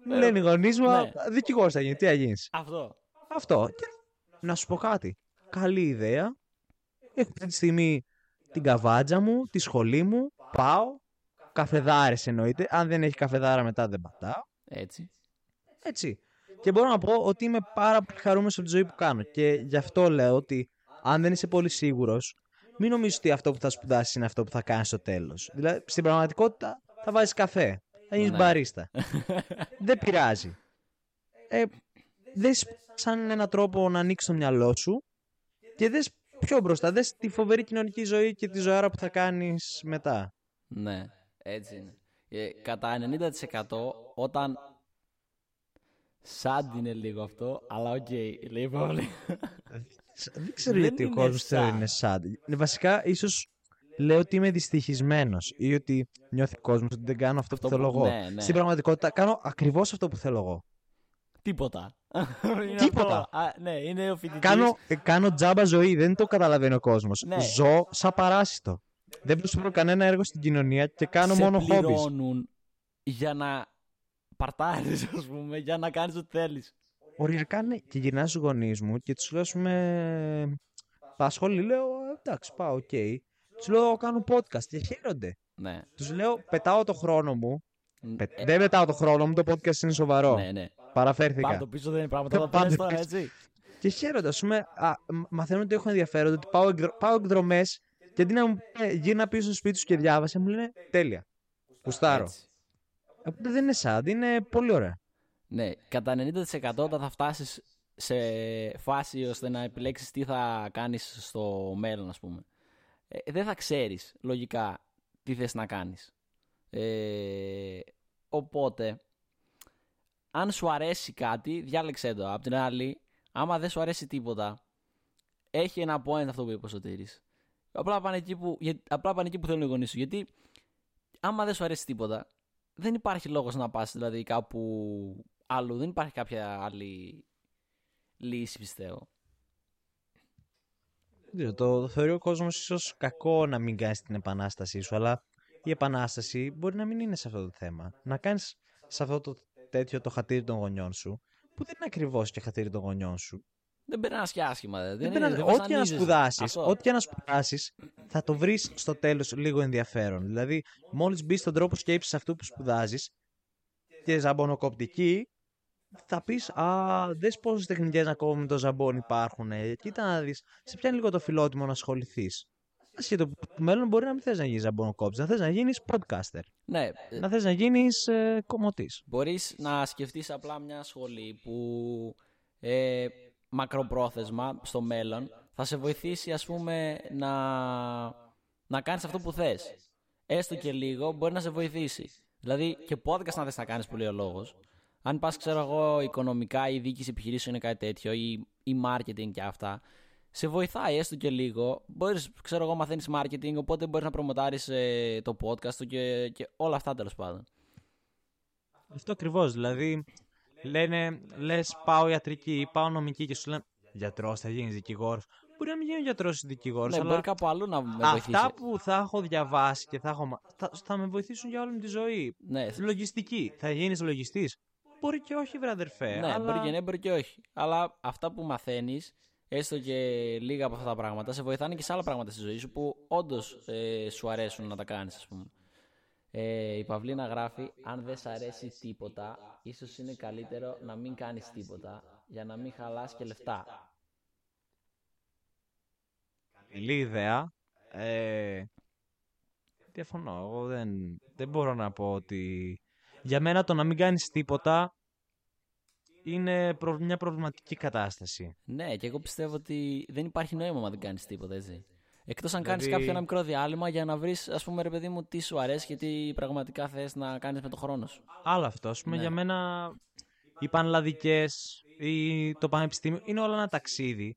Μου Ε, λένε οι γονείς μου, ναι. δικηγόρος θα γίνει. Τι θα γίνεις. Αυτό. Αυτό. Και να σου πω κάτι. Καλή ιδέα. Έχω αυτή τη στιγμή την καβάτζα μου, τη σχολή μου. Πάω. Καφεδάρες εννοείται. Αν δεν έχει καφεδάρα μετά δεν πατάω. Έτσι. Έτσι. Και μπορώ να πω ότι είμαι πάρα πολύ χαρούμενος από τη ζωή που κάνω. Και γι' αυτό λέω ότι αν δεν είσαι πολύ σίγουρος, μην νομίζεις ότι αυτό που θα σπουδάσεις είναι αυτό που θα κάνεις στο τέλος. Δηλαδή, στην πραγματικότητα θα βάζεις καφέ. Θα γίνεις Ναι. μπαρίστα. [laughs] δεν πειράζει. Ε, δες σαν έναν τρόπο να ανοίξεις το μυαλό σου και δες πιο μπροστά. Δες τη φοβερή κοινωνική ζωή και τη ζωάρα που θα κάνεις μετά. Ναι, έτσι είναι. Ε, κατά 90% όταν. Sad είναι λίγο αυτό, αλλά οκ, λέει η Παύλη. Δεν ξέρω Δεν γιατί ο είναι κόσμος σαν. θεωρεί είναι sad. Ε, Βασικά, ίσως λέω ότι είμαι δυστυχισμένος ή ότι νιώθει ο κόσμος ότι δεν κάνω αυτό, Αυτό που θέλω που- εγώ. ναι, ναι. Στην πραγματικότητα, κάνω ακριβώς αυτό που θέλω εγώ. Τίποτα. [laughs] Είναι Τίποτα. αυτό. Α, ναι, είναι ο φοιτητής. Κάνω, ε, κάνω τζάμπα ζωή, δεν το καταλαβαίνει ο κόσμος. Ναι. Ζω σαν παράσιτο. Δεν προσφέρω κανένα έργο στην κοινωνία και κάνω μόνο σε χόμπι. πληρώνουν για να παρτάρεις, ας πούμε, για να κάνεις ό,τι θέλεις. Οριακά ναι, και γυρνάω στους γονείς μου και τους λέω, ας πούμε. Πα σχολή, λέω, «Ε, εντάξει, πάω, οκ. Τους λέω, κάνω podcast και χαίρονται. Ναι. Τους λέω, πετάω το χρόνο μου. Πε- Ε, Δεν πετάω το χρόνο μου, το podcast είναι σοβαρό. ναι, ναι. Παραφέρθηκα. Πάρ' το πίσω δεν είναι πράγματα. Τα Πάρ' πες το τώρα, πίσω. έτσι. Και χαίρονται, ας πούμε, α, μ- μαθαίνουν ότι έχω ενδιαφέρον, ότι πάω, εκδρο... πάω εκδρομές και αντί να μου πει γύρνα πίσω στο σπίτι σου και διάβασε, μου λένε τέλεια. Γουστάρω. Έτσι. Οπότε δεν είναι sad, είναι πολύ ωραία. Ναι, κατά 90% όταν θα φτάσεις σε φάση ώστε να επιλέξεις τι θα κάνεις στο μέλλον, ας πούμε. Ε, δεν θα ξέρεις λογικά τι θες να κάνεις. Ε, οπότε, αν σου αρέσει κάτι, διάλεξέ το. Απ' την άλλη, άμα δεν σου αρέσει τίποτα, έχει ένα point αυτό που είπες ο Σωτήρης. Απλά πάνε εκεί που, για- απλά πάνε εκεί που θέλουν οι γονείς σου. Γιατί, άμα δεν σου αρέσει τίποτα, δεν υπάρχει λόγος να πας δηλαδή κάπου αλλού. Δεν υπάρχει κάποια άλλη λύση, πιστεύω. Δεν ξέρω, το, το θεωρεί ο κόσμος ίσως κακό να μην κάνεις την επανάστασή σου, αλλά η επανάσταση μπορεί να μην είναι σε αυτό το θέμα. Να κάνεις σε αυτό το τέτοιο το χατήρι των γονιών σου, που δεν είναι ακριβώς και χατήρι των γονιών σου. Δεν περνάς και άσχημα. Δεν, Δεν είναι- πειράζει. δεν ό,τι και να βασανίζεσαι. σπουδάσεις, Αυτό. ό,τι και να σπουδάσεις, θα το βρεις στο τέλος λίγο ενδιαφέρον. Δηλαδή, μόλις μπεις στον τρόπο σκέψης αυτού που σπουδάζεις και ζαμπονοκοπτική, θα πεις Α, δες πόσες τεχνικές να κόβουμε με το ζαμπόν υπάρχουν. Ε. Κοίτα να δεις, σε πιάνει λίγο το φιλότιμο να ασχοληθείς. Ασχέτω που το μέλλον μπορεί να μην θες να γίνεις ζαμπονοκόπτης, να θες να γίνεις podcaster, Ναι, ε, να θες να γίνεις ε, κομμωτής. μπορείς να σκεφτείς απλά μια σχολή που ε, μακροπρόθεσμα στο μέλλον θα σε βοηθήσει ας πούμε να, να κάνεις αυτό που θες. Έστω και λίγο μπορεί να σε βοηθήσει. Δηλαδή και podcast να θες να κάνεις που λέει ο λόγος. Αν πας ξέρω εγώ οικονομικά ή διοίκηση επιχειρήσεων είναι κάτι τέτοιο ή, ή marketing και αυτά σε βοηθάει έστω και λίγο. Μπορείς, ξέρω εγώ, μαθαίνεις marketing, οπότε μπορείς να προμοτάρεις ε, το podcast σου και, και όλα αυτά τέλος πάντων. Αυτό ακριβώς. Δηλαδή, λένε, λες, πάω ιατρική ή πάω νομική και σου λένε Γιατρός, θα γίνεις δικηγόρος. Μπορεί να μην γίνει γιατρός ή δικηγόρος, Ναι, αλλά μπορεί κάπου αλλού να με βοηθήσει. αυτά που θα έχω διαβάσει και θα, έχω, μα- θα, θα με βοηθήσουν για όλη μου τη ζωή. Ναι, Λογιστική. Θα γίνεις λογιστής. Μπορεί και όχι, βρε αδερφέ. ναι αλλά... μπορεί και ναι, μπορεί και όχι. Αλλά αυτά που μαθαίνεις, έστω και λίγα από αυτά τα πράγματα, σε βοηθάνε και σε άλλα πράγματα στη ζωή σου που όντως ε, σου αρέσουν να τα κάνεις, ας πούμε. Ε, η Παυλίνα γράφει: Αν δεν σ' αρέσει τίποτα, ίσως είναι καλύτερο να μην κάνεις τίποτα για να μην χαλάς και λεφτά. Καλή ιδέα. Ε, διαφωνώ. Εγώ δεν, δεν μπορώ να πω ότι. Για μένα το να μην κάνεις τίποτα είναι προ- μια προβληματική κατάσταση. Ναι, και εγώ πιστεύω ότι δεν υπάρχει νόημα αν δεν κάνεις τίποτα έτσι. Εκτός αν Δηλαδή- κάνει κάποιο ένα μικρό διάλειμμα για να βρεις, ας πούμε, ρε παιδί μου, τι σου αρέσει και τι πραγματικά θες να κάνεις με το χρόνο σου. Άλλο αυτό. Ας πούμε, Ναι. για μένα οι πανελλαδικές ή το πανεπιστήμιο είναι όλα ένα ταξίδι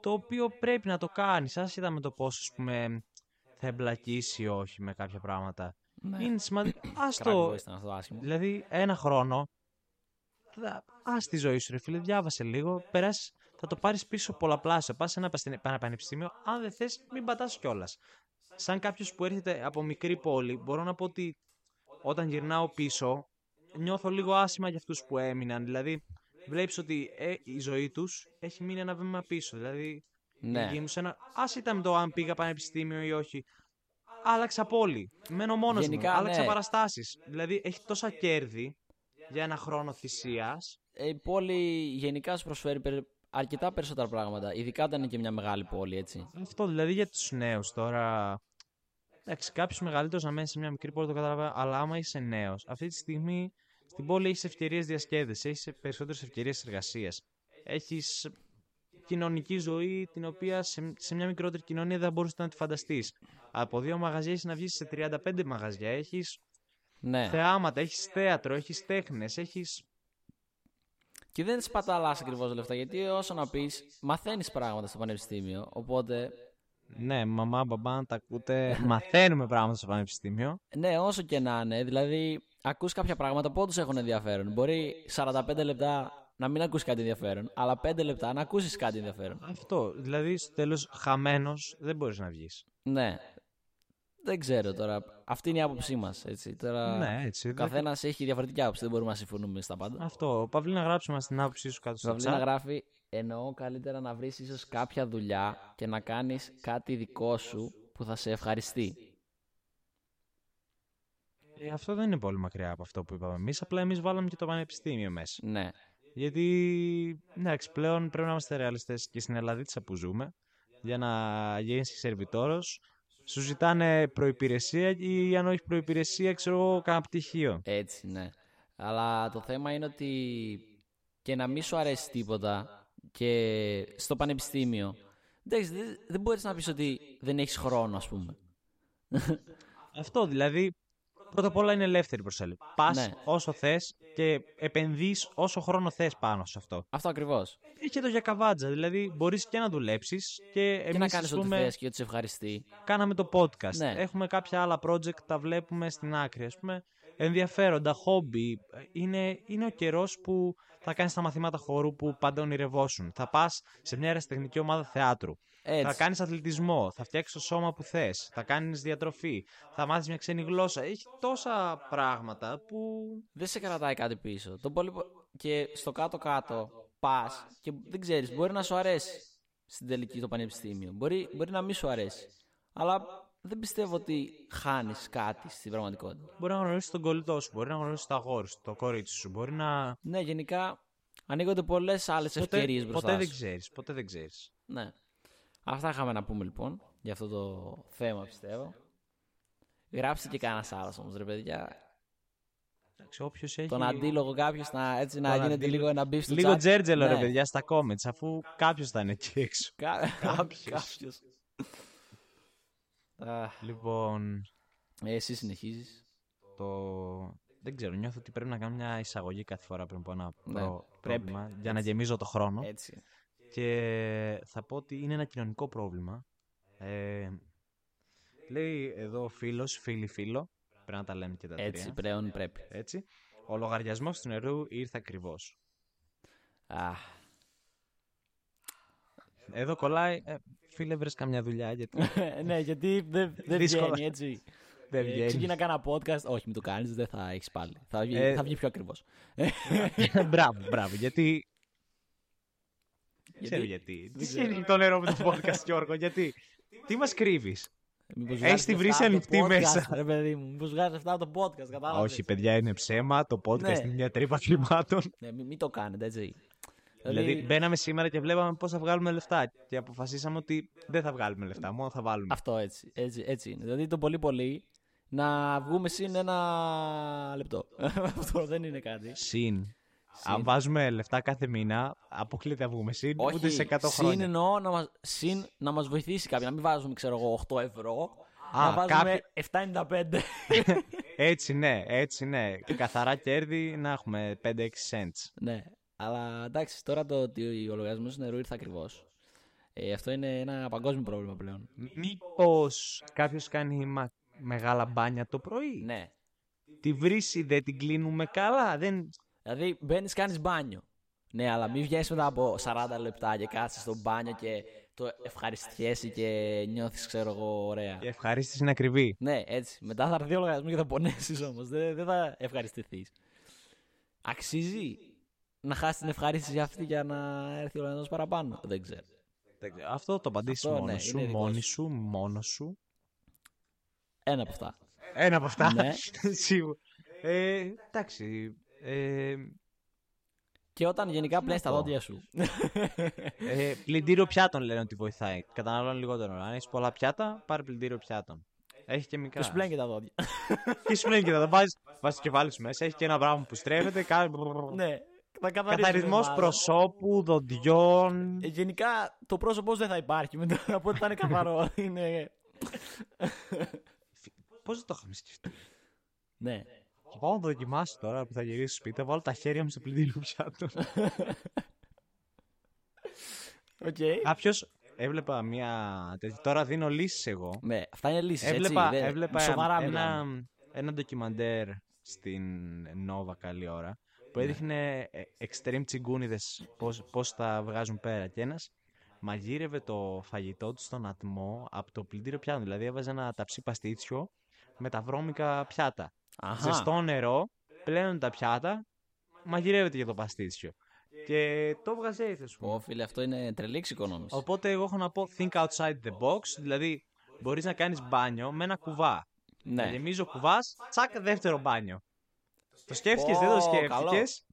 το οποίο πρέπει να το κάνεις άσχετα με το πώς ας πούμε, θα εμπλακείς ή όχι με κάποια πράγματα. Ναι. Είναι σημαντικό. [coughs] Ας Crack το, voice ήταν αυτό άσχημο. δηλαδή ένα χρόνο θα, ας τη ζωή σου ρε φίλε, διάβασε λίγο, περάσεις, θα το πάρεις πίσω πολλαπλάσιο. Πας σε ένα παστε- ένα πανεπιστήμιο, αν δεν θες μην πατάς κιόλας. Σαν κάποιος που έρχεται από μικρή πόλη, μπορώ να πω ότι όταν γυρνάω πίσω, νιώθω λίγο άσχημα για αυτούς που έμειναν. Δηλαδή, βλέπεις ότι ε, η ζωή τους έχει μείνει ένα βήμα πίσω. Δηλαδή, Ναι. η γη μου σε ένα... Ας ήταν το αν πήγα πανεπιστήμιο ή όχι. Άλλαξα πόλη. Μένω μόνος Γενικά, μου. Άλλαξα ναι. παραστάσεις. Δηλαδή, έχει τόσα κέρδη για ένα χρόνο θυσίας. Ε, Η πόλη γενικά σου προσφέρει περι- αρκετά περισσότερα πράγματα. Ειδικά όταν είναι και μια μεγάλη πόλη, έτσι. Αυτό δηλαδή για τους νέους τώρα. Εντάξει, κάποιος μεγαλύτερος να μένει σε μια μικρή πόλη το καταλαβαίνω, αλλά άμα είσαι νέος, αυτή τη στιγμή στην πόλη έχεις ευκαιρίες διασκέδεση, έχεις περισσότερες ευκαιρίες εργασίας. Έχεις κοινωνική ζωή την οποία σε, σε μια μικρότερη κοινωνία δεν μπορούσες να τη φανταστείς. Από δύο μαγαζιά έχεις να βγεις σε 35 μαγαζιά. Έχεις Ναι. θεάματα, έχεις θέατρο, έχεις τέχνες, έχεις. Και δεν σπαταλάς ακριβώς λεφτά, γιατί όσο να πεις, μαθαίνεις πράγματα στο πανεπιστήμιο. Οπότε, Ναι, μαμά, μπαμπά, αν τα ακούτε. Μαθαίνουμε πράγματα στο πανεπιστήμιο. ναι, όσο και να είναι, δηλαδή, ακούς κάποια πράγματα που όντως έχουν ενδιαφέρον. Μπορεί 45 λεπτά να μην ακούσει κάτι ενδιαφέρον, αλλά 5 λεπτά να ακούσεις κάτι ενδιαφέρον. Αυτό. Δηλαδή, στο τέλος, χαμένος δεν μπορείς να βγεις. Ναι. Δεν ξέρω τώρα. Αυτή είναι η άποψή μας. Τώρα, Ναι, έτσι. Ο καθένας έχει διαφορετική άποψη. Δεν μπορούμε να συμφωνούμε στα πάντα. Αυτό. Παυλή να γράψουμε στην άποψή σου κάτω στο Παυλή να chat. γράφει εννοώ καλύτερα να βρεις ίσως κάποια δουλειά και να κάνεις κάτι δικό σου που θα σε ευχαριστεί. Ε, αυτό δεν είναι πολύ μακριά από αυτό που είπαμε εμείς. Απλά εμείς βάλαμε και το πανεπιστήμιο μέσα. Ναι. Γιατί, εντάξει, πλέον πρέπει να είμαστε ρεαλιστές και στην Ελλαδίτσα που ζούμε. Για να γίνει σερβιτόρος, σου ζητάνε προπηρεσία ή αν όχι προπηρεσία, ξέρω εγώ, κάνα πτυχίο. Έτσι, ναι. Αλλά το θέμα είναι ότι και να μην σου αρέσει τίποτα και στο πανεπιστήμιο. Εντάξει, δεν, δεν μπορείς να πεις ότι δεν έχεις χρόνο, ας πούμε. Αυτό δηλαδή, πρώτα απ' όλα είναι ελεύθερη προσέλευση. Πα Ναι. όσο θες και επενδύεις όσο χρόνο θες πάνω σε αυτό. Αυτό ακριβώς. Έχει το για καβάτζα. Δηλαδή, μπορείς και να δουλέψεις και εμεί και να κάνεις ό,τι θες και ό,τι σε ευχαριστεί. κάναμε το podcast. Ναι. Έχουμε κάποια άλλα project, τα βλέπουμε στην άκρη. Ας πούμε, ενδιαφέροντα, χόμπι. Είναι, είναι ο καιρός που θα κάνεις τα μαθήματα χώρου που πάντα ονειρευόσουν. Θα πας σε μια αεραστεχνική ομάδα θεάτρου. Έτσι. Θα κάνεις αθλητισμό. Θα φτιάξεις το σώμα που θες. Θα κάνεις διατροφή. Θα μάθεις μια ξένη γλώσσα. Έχει τόσα πράγματα που. δεν σε κρατάει κάτι πίσω. Το πολύ... πο- Και στο κάτω-κάτω πας και δεν ξέρεις, μπορεί να σου αρέσει στην τελική το πανεπιστήμιο. Μπορεί, μπορεί να μην σου αρέσει. Αλλά δεν πιστεύω ότι χάνεις κάτι στην πραγματικότητα. Μπορεί να γνωρίσει τον κολλητό σου. Μπορεί να γνωρίσει το αγόρι σου, το κορίτσι σου. Μπορεί να. Ναι, γενικά ανοίγονται πολλές άλλες ευκαιρίες μπροστά ποτέ δεν σου. ξέρεις. Ποτέ δεν ξέρεις. Ναι. Αυτά είχαμε να πούμε λοιπόν για αυτό το θέμα, πιστεύω. Γράψτε και κανένας άλλος όμως, ρε παιδιά. Όποιος έχει. Τον αντίλογο κάποιος να, έτσι, να Τον γίνεται αντίλογο- λίγο ένα beef στο Λίγο chat. τζέρτζελο, ρε Ναι. παιδιά, στα comments, αφού κάποιος θα είναι εκεί έξω. Κα... [laughs] Κάποιος. Κάποιος. [laughs] Αχ, Λοιπόν, ε, εσύ συνεχίζεις. το. Δεν ξέρω, νιώθω ότι πρέπει να κάνω μια εισαγωγή κάθε φορά πριν πω ένα Ναι, προ- πρέπει. πρόβλημα για να γεμίζω το χρόνο. Έτσι. Και θα πω ότι είναι ένα κοινωνικό πρόβλημα. Ε, λέει εδώ φίλος, φίλη φίλο, πρέπει να τα λέμε και τα Έτσι, τρία. πλέον πρέπει. Έτσι. Ο λογαριασμός του νερού ήρθε ακριβώς. Αχ, Εδώ κολλάει, ε, φίλε βρες καμιά δουλειά γιατί [laughs] ναι, γιατί δεν, δεν Δύσκολα. βγαίνει έτσι. δεν Ε, βγαίνει. ξεκίνα κάνα podcast. Όχι, μην το κάνεις, δεν θα έχεις πάλι. Θα βγει, Ε, θα βγει πιο ακριβώς. [laughs] μπράβο, μπράβο, γιατί... Δεν ξέρω γιατί. Τι σχέση το νερό με το podcast, Γιώργο, γιατί; Τι μας κρύβεις; Μήπως Έχεις βγάζεις τη λεφτά βρύση από το ανοιχτή podcast, μέσα. Ρε παιδί μου, μήπως βγάζεις αυτά από το podcast, κατάλαβες; Όχι, παιδιά, είναι ψέμα. Το podcast Ναι. είναι μια τρύπα χρημάτων. Ναι, μην, μην το κάνετε, έτσι. Δηλαδή, μπαίναμε σήμερα και βλέπαμε πώς θα βγάλουμε λεφτά. Και αποφασίσαμε ότι δεν θα βγάλουμε λεφτά, μόνο θα βάλουμε. Αυτό έτσι, έτσι, έτσι είναι. Δηλαδή το πολύ πολύ να βγούμε συν ένα λεπτό. [laughs] Αυτό δεν είναι κάτι. Συν. Αν βάζουμε λεφτά κάθε μήνα, αποκλείται να βγούμε συν Όχι, ούτε σε 100 συν χρόνια. εννοώ να μας, συν να μας βοηθήσει κάποια. Να μην βάζουμε, ξέρω εγώ, 8 ευρώ. Α, να βάζουμε κάποιοι- 7,95. [laughs] Έτσι ναι, έτσι ναι. Καθαρά κέρδη να έχουμε 5-6 cents. ναι. Αλλά εντάξει, τώρα το ότι ο λογαριασμός νερού ήρθε ακριβώς. Ε, αυτό είναι ένα παγκόσμιο πρόβλημα πλέον. Μήπως κάποιος κάνει μα- μεγάλα μπάνια το πρωί; Ναι. Τη βρύση δεν την κλείνουμε καλά. Δεν... Δηλαδή μπαίνεις, κάνεις μπάνιο. Ναι, αλλά μην βγαίνεις μετά από 40 λεπτά και κάτσει στο μπάνιο και το ευχαριστιέσαι και νιώθεις, ξέρω εγώ, ωραία. Η ευχαρίστηση είναι ακριβή. Ναι, έτσι. Μετά θα έρθει ο λογαριασμός και θα πονέσεις όμως. Δεν, δεν θα ευχαριστηθείς. Αξίζει να χάσεις την ευχαρίστηση αυτή για να έρθει ο λογαριασμός παραπάνω; Δεν ξέρω. Αυτό το απαντήσεις Αυτό, μόνος ναι, σου, είναι δικό μόνη σου. σου, μόνος σου. Ένα από αυτά. Ένα από αυτά. Ναι. [laughs] Σίγουρα. Ε, εντάξει. Ε, Και όταν γενικά πλένει τα πω. δόντια σου. ε, πλυντήριο πιάτων λένε ότι βοηθάει. Καταναλώνει λιγότερο. Αν έχεις πολλά πιάτα, πάρε πλυντήριο πιάτων. Έχει και μικρά. Και σου πλένει και τα δόντια. Και σου πλένει και τα βάζεις βάζεις το κεφάλι σου μέσα. Έχει και ένα πράγμα που στρέφεται. Κάνει... ναι. Θα καθαρίσουμε Καθαρισμό μάλλον. προσώπου, δοντιών. Ε, Γενικά το πρόσωπό σου δεν θα υπάρχει μετά από ότι θα είναι καθαρό. είναι... Πώ δεν το είχαμε σκεφτεί. ναι. Θα πάω να το δοκιμάσω τώρα που θα γυρίσω στο σπίτι. Θα βάλω τα χέρια μου στο πλυντήριο πιάτων. Οκ. Κάποιος έβλεπα μια. τέτοια- Τώρα δίνω λύσεις εγώ. Ναι, αυτά είναι λύσεις. Έβλεπα, έτσι. Δεν- έβλεπα Σοβαρά ένα, μιλάμε. ένα ντοκιμαντέρ στην Nova καλή ώρα που έδειχνε ε, extreme τσιγκούνιδες πώς, πώς τα βγάζουν πέρα και ένας μαγείρευε το φαγητό του στον ατμό από το πλυντήριο πιάτων. Δηλαδή έβαζε ένα ταψί παστίτσιο με τα βρώμικα πιάτα. Αχα. Ζεστό νερό, πλένουν τα πιάτα, μαγειρεύεται για το παστίτσιο. Και το έβγαζε έτσι, ας πούμε. Ω, φίλε, αυτό είναι τρελή εξοικονόμηση. Οπότε εγώ έχω να πω think outside the box, δηλαδή μπορείς να κάνεις μπάνιο με ένα κουβά. Ναι. Να γεμίζει ο κουβάς, τσακ, δεύτερο μπάνιο. Το σκέφτηκες, δεν το Ω, σκέφτηκες;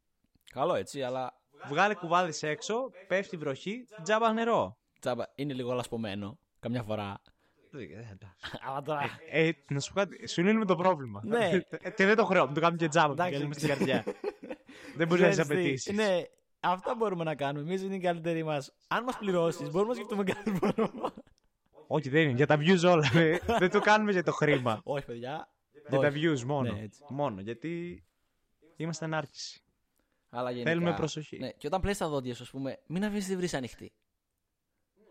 Καλό έτσι, αλλά Βγάλε κουβάδι έξω, πέφτει βροχή, τζάμπα νερό. τσάμπα, είναι λίγο λασπωμένο. Καμιά φορά. [laughs] Αλλά τώρα. Ε, να σου πω κάτι, σου λύνουμε το πρόβλημα. Ναι. [laughs] Ε, και δεν το χρεώνουμε, το κάνουμε και τζάμπα. Εντάξει. Γιατί είμαστε στην καρδιά. [laughs] δεν μπορεί να τις Ξέρεις τι, απαιτήσεις. Ναι, αυτά μπορούμε να κάνουμε. Εμείς είναι οι καλύτεροι μας. Αν μας πληρώσεις, μπορούμε να σκεφτούμε κάτι μπορούμε. Όχι, δεν είναι. Για τα views όλα. ε. δεν το κάνουμε για το χρήμα. Όχι, παιδιά. για τα Όχι. views μόνο. Ναι, έτσι. μόνο. Γιατί είμαστε ανάρκηση. Αλλά γενικά, Θέλουμε προσοχή. Ναι, και όταν πλέεις τα δόντια σου, ας πούμε, μην αφήσεις τη βρύση ανοιχτή.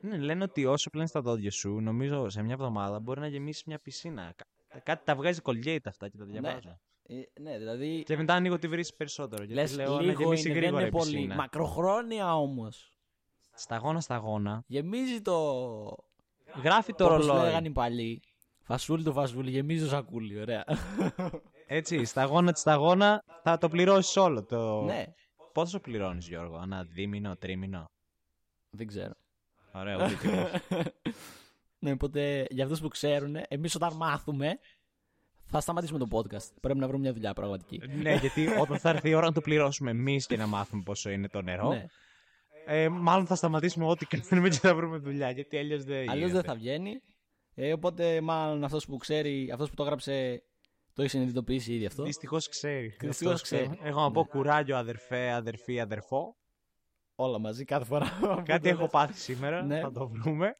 Ναι, λένε ότι όσο πλένεις τα δόντια σου, νομίζω σε μια εβδομάδα μπορεί να γεμίσεις μια πισίνα. Κα- Κάτι τα βγάζει Colgate αυτά και τα διαβάζω. Ε, ναι, δηλαδή. Και μετά ανοίγω τη βρύση περισσότερο. Γιατί Λες λέω να λίγο γεμίσει είναι, δεν γρήγορα είναι η πολύ. πισίνα. Μακροχρόνια όμως. Σταγόνα σταγόνα. Γεμίζει το. Γράφει το Όπως ρολόι. λέγανε οι παλιοί. Φασούλι το φασούλι, γεμίζει το σακούλι. Ωραία. Έτσι, σταγόνα τη σταγόνα θα το πληρώσεις όλο. Το... ναι, Πόσο πληρώνεις, Γιώργο, ένα δίμηνο, τρίμηνο; δεν ξέρω. Ωραία, ούτε και εγώ. ναι, οπότε για αυτούς που ξέρουν, εμείς όταν μάθουμε θα σταματήσουμε το podcast. Πρέπει να βρούμε μια δουλειά πραγματική. ναι, γιατί όταν θα έρθει η ώρα να το πληρώσουμε εμείς και να μάθουμε πόσο είναι το νερό, ναι. ε, μάλλον θα σταματήσουμε ό,τι κάνουμε και θα βρούμε δουλειά. Γιατί αλλιώς δεν. Αλλιώς γίνεται. δεν θα βγαίνει. Ε, οπότε μάλλον αυτός που ξέρει, αυτός που το έγραψε, το έχει συνειδητοποιήσει ήδη αυτό. Δυστυχώς ξέρει. Δυστυχώς Αυτό ξέρει. ξέρω. Έχω να πω κουράγιο, αδερφέ, αδερφή, αδερφό. Όλα μαζί κάθε φορά. που Κάτι το έχω λες. πάθει σήμερα. Ναι. Θα το βρούμε.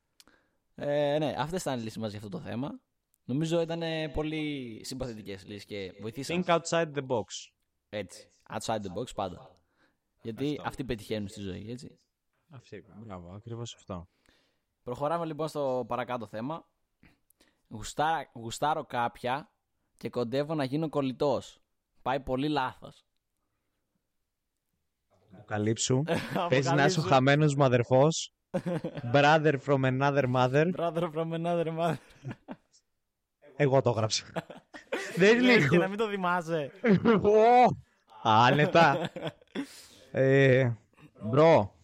Ε, ναι, αυτές ήταν οι λύσεις μας για αυτό το θέμα. Νομίζω ήταν ε, πολύ συμπαθητικές λύσεις και βοηθήσαν. Think outside the box. Έτσι. Outside the box πάντα. Γιατί Αυτό. αυτοί πετυχαίνουν στη ζωή, έτσι. Αυτή, μπράβο, ακριβώς αυτό. Προχωράμε λοιπόν στο παρακάτω θέμα. Γουστάρα, γουστάρω κάποια και κοντεύω να γίνω κολλητός. Πάει πολύ λάθος. Αποκαλύψου. Παίζει να είσαι ο χαμένος μου αδερφός. [laughs] Brother from another mother. Brother from another mother. Εγώ το έγραψα. [laughs] Δεν Λες είναι και να μην το θυμάσαι. [laughs] Ω, Άνετα. Ε, Bro.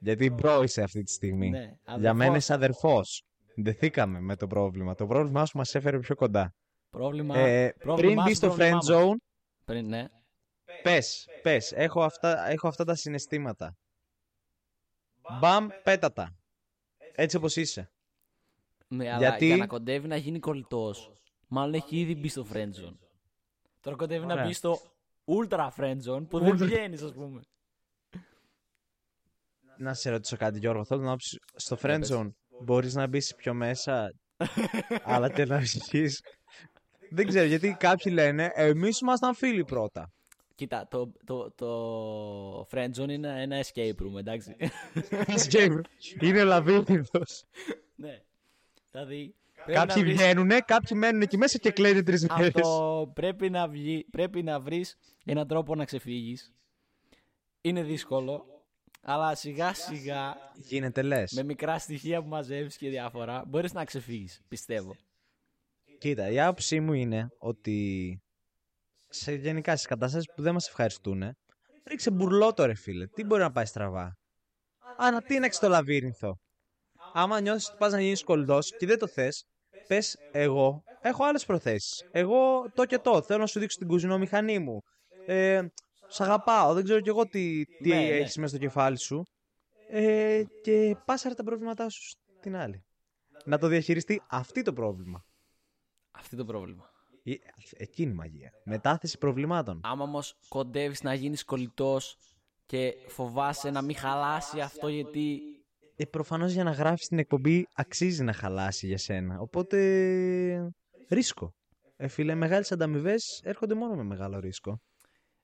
Γιατί bro είσαι αυτή τη στιγμή. Ναι, Για αδερφός. μένα είσαι αδερφός. Δεθήκαμε με το πρόβλημα. Το πρόβλημά σου μας έφερε πιο κοντά. Πρόβλημα. Ε, πρόβλημά πριν μπεις σου, στο πρόβλημά friend μας. zone, Πριν, ναι. Πες, πες, έχω αυτά, έχω αυτά τα συναισθήματα. Μπαμ, πέτα τα. Έτσι όπως είσαι. Ναι, αλλά Γιατί- για να κοντεύει να γίνει κολλητός, μάλλον έχει ήδη μπει στο friend zone. Τώρα κοντεύει να Ωραία. μπει στο ultra friend zone που δεν Ultra- βγαίνεις, ας πούμε. Να σε ρωτήσω κάτι, Γιώργο. Θέλω να ψ- στο Για friend πες. zone μπορείς να μπεις πιο μέσα, αλλά και να βγει. Δεν ξέρω γιατί κάποιοι λένε εμείς ήμασταν φίλοι πρώτα. Κοίτα, το, το, το friend zone είναι ένα escape room, εντάξει. Escape. Είναι λαβύρινθο. ναι. Δηλαδή. πρέπει Κάποιοι να βρεις- βγαίνουν, κάποιοι μένουν εκεί μέσα και κλαίνουν τρεις μέρες. Αυτό πρέπει να, βγει, πρέπει να βρεις έναν τρόπο να ξεφύγεις. Είναι δύσκολο, αλλά σιγά σιγά Γίνεται λες. με μικρά στοιχεία που μαζεύεις και διάφορα μπορείς να ξεφύγεις, πιστεύω. Κοίτα, η άποψή μου είναι ότι σε γενικά στις καταστάσεις που δεν μας ευχαριστούν, ρίξε μπουρλότο ρε φίλε. Τι μπορεί να πάει στραβά; Ανατείναξε το λαβύρινθο. Άμα νιώθει ότι πας να γίνεις κολλητός και δεν το θες, πες εγώ έχω άλλες προθέσεις. Εγώ το και το. Θέλω να σου δείξω την κουζινομηχανή μου. Ε, σ' αγαπάω. Δεν ξέρω κι εγώ τι, τι Ναι, ναι. έχεις μέσα στο κεφάλι σου. Ε, και πάσαρε τα προβλήματά σου στην άλλη. Να το διαχειριστεί αυτή το πρόβλημα. Αυτό το πρόβλημα. Ε, Εκείνη η μαγεία. Μετάθεση προβλημάτων. Άμα όμως κοντεύεις να γίνεις κολλητός και φοβάσαι να μην χαλάσει αυτό γιατί Ε, Προφανώς για να γράφεις την εκπομπή αξίζει να χαλάσει για σένα. Οπότε. Ρίσκο. Ε, φίλε, μεγάλες ανταμοιβές έρχονται μόνο με μεγάλο ρίσκο.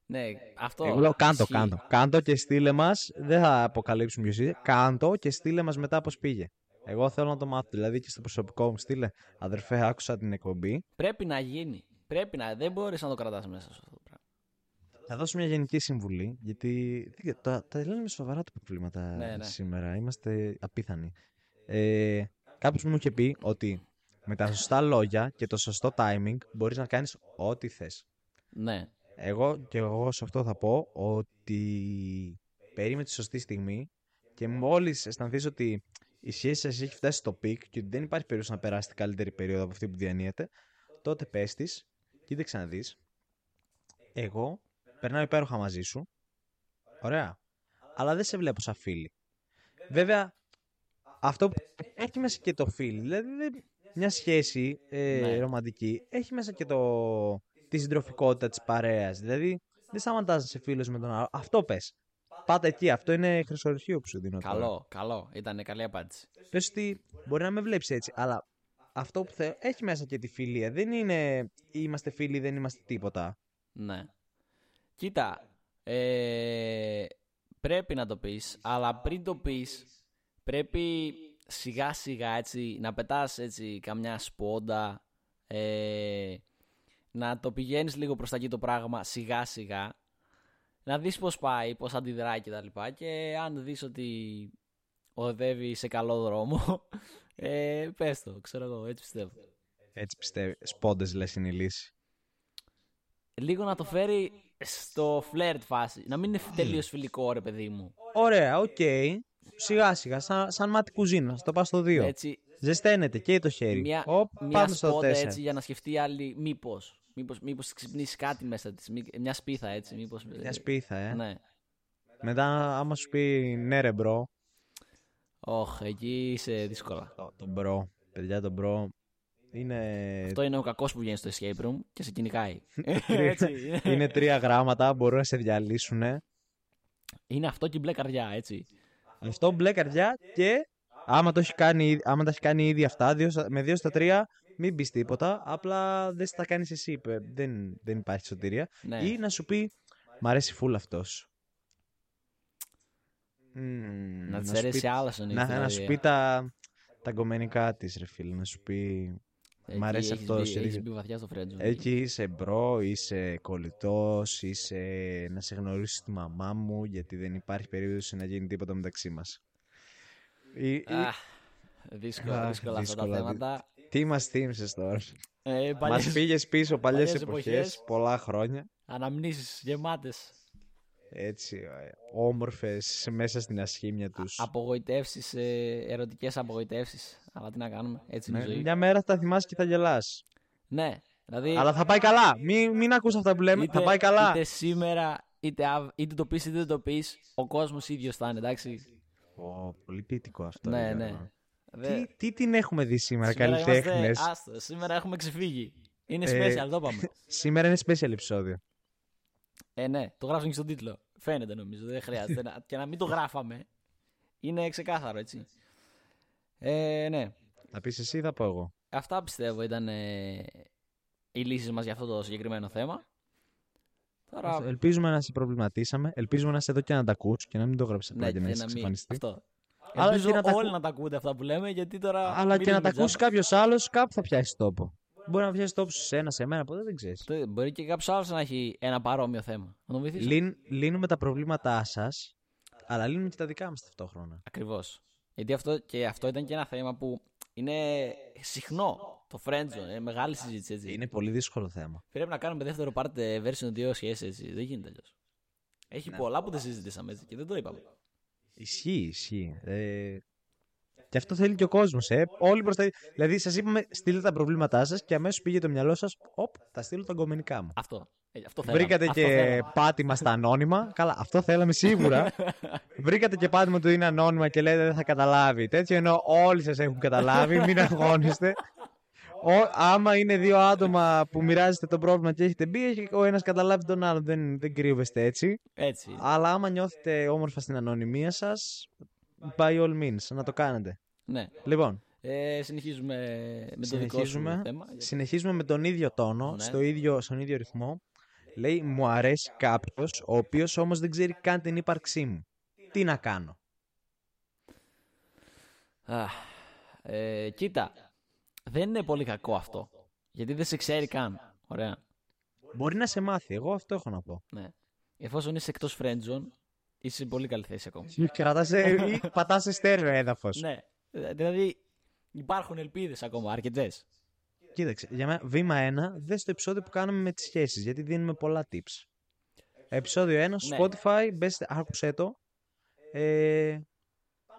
ναι, αυτό Εγώ λέω κάντο, ισχύει. κάντο. Κάντο και στείλε μας. Δεν θα αποκαλύψουμε ποιος είσαι. Κάντο και στείλε μας μετά πώς πήγε. Εγώ θέλω να το μάθω. Δηλαδή και στο προσωπικό μου στείλε. Αδερφέ, άκουσα την εκπομπή. Πρέπει να γίνει. Πρέπει να, δεν μπορείς να το κρατάς μέσα σου αυτό το πράγμα. Θα δώσω μια γενική συμβουλή. Γιατί δεν- τα, τα λένε με σοβαρά τα προβλήματα Ναι, ναι. σήμερα. Είμαστε απίθανοι. Ε, Κάποιος μου είχε πει ότι με τα σωστά λόγια και το σωστό timing μπορείς να κάνεις ό,τι θες. Ναι, Εγώ και εγώ σε αυτό θα πω ότι περίμενε τη σωστή στιγμή και μόλις αισθανθείς ότι η σχέση σας έχει φτάσει στο peak και ότι δεν υπάρχει περίπτωση να περάσει την καλύτερη περίοδο από αυτή που διανύετε, τότε πες της, κοίταξε να δεις. Εγώ περνάω υπέροχα μαζί σου. Ωραία. Αλλά δεν σε βλέπω σαν φίλη. Βέβαια, αυτό που έχει μέσα και το φίλη. Δηλαδή, δεν- μια σχέση ε, Ναι. ρομαντική έχει μέσα και το, τη συντροφικότητα της παρέας. Δηλαδή, δεν σταματάς να είσαι φίλο με τον άλλο. Αυτό πες. Πάτα εκεί. Αυτό είναι χρυσορυχείο που σου δίνω. τώρα. καλό, καλό. Ήταν καλή απάντηση. Πες ότι μπορεί να με βλέπεις έτσι, αλλά αυτό που θέλω έχει μέσα και τη φιλία. Δεν είναι είμαστε φίλοι, δεν είμαστε τίποτα. Ναι. Κοίτα, ε, πρέπει να το πεις, αλλά πριν το πεις, πρέπει σιγά σιγά έτσι να πετάς έτσι καμιά σπόντα, ε, να το πηγαίνεις λίγο προς τα εκεί το πράγμα σιγά σιγά, να δεις πώς πάει, πώς αντιδράει και τα λοιπά και αν δεις ότι οδεύει σε καλό δρόμο, [laughs] ε, πες το, ξέρω εγώ, έτσι πιστεύω. Έτσι πιστεύει. Σπόντες λες είναι η λύση. λίγο να το φέρει στο φλερτ φάση. Να μην είναι τελείως φιλικό, ρε παιδί μου. Ωραία, οκ. Σιγά σιγά, σαν, σαν μάτι κουζίνα. Το πας στο 2. Έτσι, Ζεσταίνεται και το χέρι. μια, Οπ, μια πάμε στο 4. σπόντα έτσι για να σκεφτεί η άλλη μήπως. Μήπως, μήπως ξυπνήσει κάτι μέσα της, μη- μια σπίθα έτσι, μήπως... Μια σπίθα, ε. Ναι. Μετά, άμα σου πει ναι, ρε bro. Όχ, εκεί είσαι δύσκολα. Το, το bro. Παιδιά, το bro είναι. Αυτό είναι ο κακός που βγαίνει στο escape room και σε κυνηγάει. [laughs] έτσι. είναι τρία γράμματα, μπορούν να σε διαλύσουν. είναι αυτό και η μπλε καρδιά, έτσι. Αυτό μπλε καρδιά και άμα, το έχει κάνει, άμα τα έχει κάνει ήδη αυτά, δύο, στα- με δύο στα τρία, μην πεις τίποτα. Απλά δεν θα κάνεις εσύ. είπε, Δεν, δεν υπάρχει σωτηρία. Ναι. Ή να σου πει Μ' αρέσει φουλ αυτός. να της αρέσει άλλος ο να, να σου πει τα, τα γκομενικά της, ρε φίλε. Να σου πει. μ' αρέσει αυτός, Έχει ρίχνει. μπει βαθιά στο friendzone. Εκεί είσαι bro, είσαι κολλητός, είσαι να σε γνωρίσεις τη μαμά μου, γιατί δεν υπάρχει περίπτωση να γίνει τίποτα μεταξύ μας. Αχ, δύσκολα, Αχ, δύσκολα αυτά τα δύσκολα, θέματα. Τι μας θύμισες τώρα; Ε, Μας παλιές πήγες πίσω παλιές παλιές εποχές, εποχές. πολλά χρόνια. αναμνήσεις γεμάτες. Έτσι, όμορφες μέσα στην ασχήμια τους. Απογοητεύσεις, ε, ερωτικές απογοητεύσεις. Αλλά τι να κάνουμε, έτσι είναι η ζωή. Ναι, Μια μέρα θα θυμάσαι και θα γελάς. Ναι, δηλαδή Αλλά θα πάει καλά. Μην, μην ακούς αυτά που λέμε. είτε, θα πάει καλά. είτε σήμερα, είτε, αυ- είτε το πεις είτε δεν το πεις, ο κόσμος ίδιος θα είναι, εντάξει. Ω, πολύ ποιητικό αυτό. ναι, ρε ναι. Γιώργο. Δε- Τι, τι την έχουμε δει σήμερα, σήμερα καλλιτέχνε. είμαστε- Άστο, σήμερα έχουμε ξεφύγει. Είναι Ε, special, το είπαμε. [laughs] Σήμερα είναι special επεισόδιο. Ε, ναι, το γράψαμε και στον τίτλο. Φαίνεται νομίζω, δεν χρειάζεται. να, και να μην το γράφαμε. Είναι ξεκάθαρο, έτσι. Ε, ναι. Θα πεις εσύ ή θα πω εγώ. Αυτά πιστεύω ήταν ε, οι λύσεις μας για αυτό το συγκεκριμένο θέμα. Τώρα, Ελπίζουμε να σε προβληματίσαμε. Ελπίζουμε να σε εδώ και να τα ακούς και να μην το γράψεις απλά ναι, και να και είσαι να μην. εξαφανιστεί. Αυτό. Αλλά Ελπίζω και να τα όλοι ακού- να τα ακούτε αυτά που λέμε, γιατί τώρα. Αλλά και μιλάμε να τα τζάμπα. ακούσει κάποιος άλλος, κάπου θα πιάσει τόπο. Μπορεί να πιάσει τόπο σε ένα, σε μένα, ποτέ δεν ξέρεις. Αυτό Μπορεί και κάποιος άλλος να έχει ένα παρόμοιο θέμα. Να τον βοηθήσεις. Λύν, λύνουμε τα προβλήματά σας, αλλά λύνουμε και τα δικά μας ταυτόχρονα. Ακριβώς. Γιατί αυτό, και αυτό ήταν και ένα θέμα που είναι συχνό. Το friendzone, είναι μεγάλη συζήτηση έτσι. Είναι πολύ δύσκολο θέμα. Πρέπει να κάνουμε δεύτερο part ε, version 2 σχέσεις έτσι. Δεν γίνεται αλλιώς. Έχει Ναι. πολλά που δεν συζητήσαμε έτσι και δεν το είπαμε. Ισχύει, ισχύει. Ε, και αυτό θέλει και ο κόσμος. Ε. Όλοι προς τα... Δηλαδή, σας είπαμε, στείλτε τα προβλήματά σας και αμέσως πήγε το μυαλό σας. Οπ, θα στείλω τα αγκομενικά μου. Αυτό. Ε, αυτό θέλαμε. Βρήκατε Αυτό και θέλαμε. πάτημα στα ανώνυμα. Καλά, αυτό θέλαμε σίγουρα. [laughs] Βρήκατε και πάτημα του είναι ανώνυμα και λέτε δεν θα καταλάβει. Τέτοιο ενώ όλοι σας έχουν καταλάβει. Μην [laughs] αγχώνεστε. Ο, άμα είναι δύο άτομα που μοιράζεστε το πρόβλημα και έχετε μπει, έχει ο ένας καταλάβει τον άλλον. Δεν, δεν κρύβεστε έτσι. Έτσι. Αλλά άμα νιώθετε όμορφα στην ανωνυμία σας, by all means, να το κάνετε. Ναι. Λοιπόν, Ε, συνεχίζουμε με το δικό σου συνεχίζουμε, θέμα. συνεχίζουμε με τον ίδιο τόνο, Ναι. στο ίδιο, στον ίδιο ρυθμό. Λέει, μου αρέσει κάποιος, ο οποίος όμως δεν ξέρει καν την ύπαρξή μου. Τι να κάνω; Αχ, ε, κοίτα, δεν είναι πολύ κακό αυτό. Γιατί δεν σε ξέρει καν. Ωραία. Μπορεί να σε μάθει, εγώ αυτό έχω να πω. Ναι. Εφόσον είσαι εκτός friendzone, είσαι σε πολύ καλή θέση ακόμα. [laughs] Κρατάς, ε, ή πατάς σε στέρεο έδαφος. ναι. Δηλαδή υπάρχουν ελπίδες ακόμα, αρκετές. Κοίταξε, για μένα, βήμα 1, δες το επεισόδιο που κάναμε με τις σχέσεις, γιατί δίνουμε πολλά tips. Επεισόδιο 1, στο Ναι. Spotify, μπες, άκουσέ το. Ε,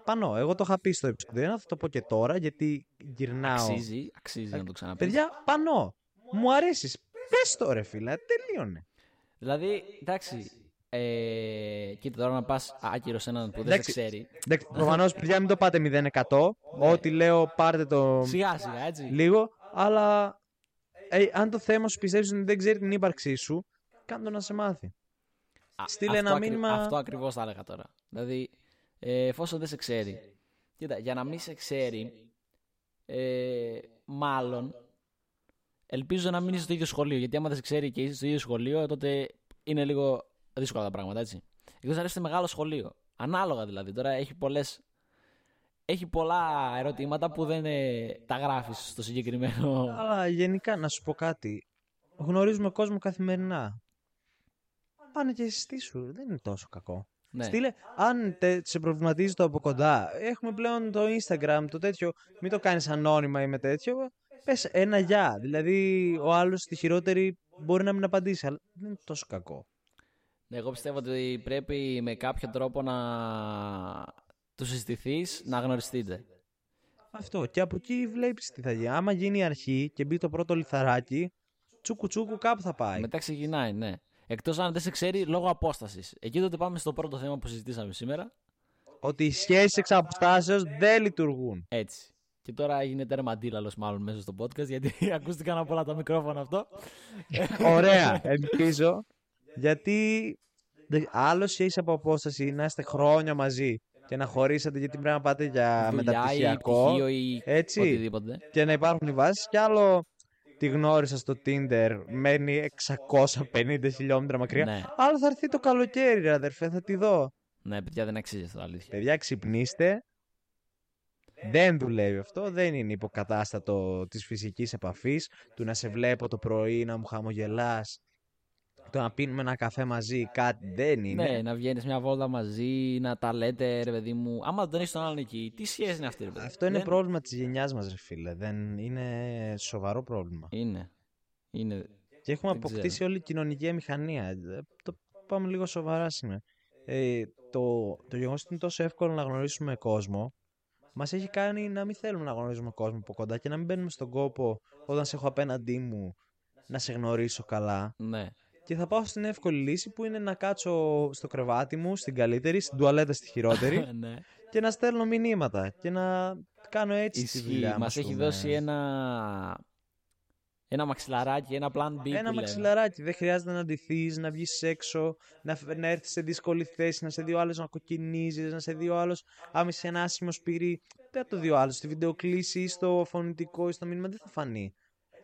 πανώ, εγώ το είχα πει στο επεισόδιο 1, θα το πω και τώρα, γιατί γυρνάω. Αξίζει, αξίζει να το ξαναπείς. Παιδιά, πανώ, μου αρέσεις. Πες το ρε φίλε, τελείωνε. Δηλαδή, εντάξει. Ε, κοίτα τώρα να πας άκυρο σε έναν που δεν σε Εντάξει. ξέρει. Εντάξει, προφανώς, παιδιά, μην το πάτε 0%. Ό,τι λέω, πάρτε το Σιγά σιγά, έτσι. λίγο, αλλά ε, αν το θέμα σου πιστεύεις ότι δεν ξέρει την ύπαρξή σου, κάνε το να σε μάθει. Α, Στείλε αυτό ένα ακρι- μήνυμα. Αυτό ακριβώς θα έλεγα τώρα. Δηλαδή, ε, εφόσον δεν σε ξέρει. Κοίτα, για να μην σε ξέρει, ε, μάλλον ελπίζω να μην είσαι στο ίδιο σχολείο. Γιατί άμα δεν σε ξέρει και είσαι στο ίδιο σχολείο, τότε είναι λίγο δύσκολα τα πράγματα, έτσι. Εκτός αν είστε μεγάλο σχολείο. Ανάλογα δηλαδή. Τώρα έχει πολλές. Έχει πολλά ερωτήματα που δεν ε, τα γράφεις στο συγκεκριμένο. Αλλά γενικά να σου πω κάτι. Γνωρίζουμε κόσμο καθημερινά. Πάνε και συστήσου. Δεν είναι τόσο κακό. Ναι. Στείλε, αν τε, σε προβληματίζει το από κοντά, έχουμε πλέον το Instagram, το τέτοιο. Μην το κάνεις ανώνυμα ή με τέτοιο. Πες ένα γεια. Δηλαδή, ο άλλος στη χειρότερη μπορεί να μην απαντήσει, αλλά δεν είναι τόσο κακό. Ναι, Εγώ πιστεύω ότι πρέπει με κάποιο τρόπο να του συστηθεί να γνωριστείτε. Αυτό. Και από εκεί βλέπεις τι θα γίνει. Άμα γίνει η αρχή και μπει το πρώτο λιθαράκι, τσούκου τσούκου κάπου θα πάει. Μετά ξεκινάει, ναι. Εκτός αν δεν σε ξέρει λόγω απόστασης. Εκεί τότε πάμε στο πρώτο θέμα που συζητήσαμε σήμερα. Ότι οι σχέσεις εξ αποστάσεως δεν λειτουργούν. Έτσι. Και τώρα έγινε τέρμα αντίλαλο μάλλον μέσα στο podcast γιατί [laughs] ακούστηκαν από όλα τα μικρόφωνα αυτό. Ωραία, [laughs] ελπίζω. Γιατί δε- άλλος είσαι από απόσταση να είστε χρόνια μαζί και να χωρίσατε γιατί πρέπει να πάτε για Δουλειά ή μεταπτυχιακό πτυχίο ή έτσι. οτιδήποτε. και να υπάρχουν οι βάσεις. Κι άλλο τη γνώρισα στο Tinder, μένει 650 χιλιόμετρα μακριά. Ναι. Άλλο θα έρθει το καλοκαίρι, ρε αδερφέ, θα τη δω. Ναι, παιδιά δεν αξίζει αυτό αλήθεια. Παιδιά, ξυπνήστε. Δεν δουλεύει αυτό, δεν είναι υποκατάστατο της φυσικής επαφής, του να σε βλέπω το πρωί, να μου χαμογελάς, το να πίνουμε ένα καφέ μαζί, κάτι δεν είναι. Ναι, να βγαίνεις μια βόλτα μαζί, να τα λέτε, ρε παιδί μου. Άμα δεν έχεις τον άλλον εκεί, τι σχέση είναι αυτή, ρε παιδί. Αυτό είναι Δεν- πρόβλημα της γενιάς μας, ρε φίλε. Δεν είναι σοβαρό πρόβλημα. Είναι. Είναι. Και έχουμε δεν αποκτήσει ξέρω. όλη η κοινωνική μηχανία. Ε, Το πάμε λίγο σοβαρά σήμερα. Ε, το, το γεγονός ότι είναι τόσο εύκολο να γνωρίσουμε κόσμο μας έχει κάνει να μην θέλουμε να γνωρίζουμε κόσμο από κοντά και να μην μπαίνουμε στον κόπο όταν σε έχω απέναντί μου να σε γνωρίσω καλά. Ναι. Και θα πάω στην εύκολη λύση που είναι να κάτσω στο κρεβάτι μου, στην καλύτερη, στην τουαλέτα στη χειρότερη [laughs] ναι. και να στέλνω μηνύματα και να κάνω έτσι τη Ισχύει. δουλειά Μας μας, έχει πούμε. δώσει ένα. Ένα μαξιλαράκι, ένα plan B. που Ένα λέμε. μαξιλαράκι. Δεν χρειάζεται να ντυθείς, να βγεις έξω, να, φ- να έρθεις σε δύσκολη θέση, να σε δει ο άλλος να κοκκινίζεις, να σε δει ο άλλος άμα είσαι ένα άσχημο σπυρί. Δεν θα το δει ο άλλος. Στη βιντεοκλήση ή στο φωνητικό ή στο μήνυμα δεν θα φανεί.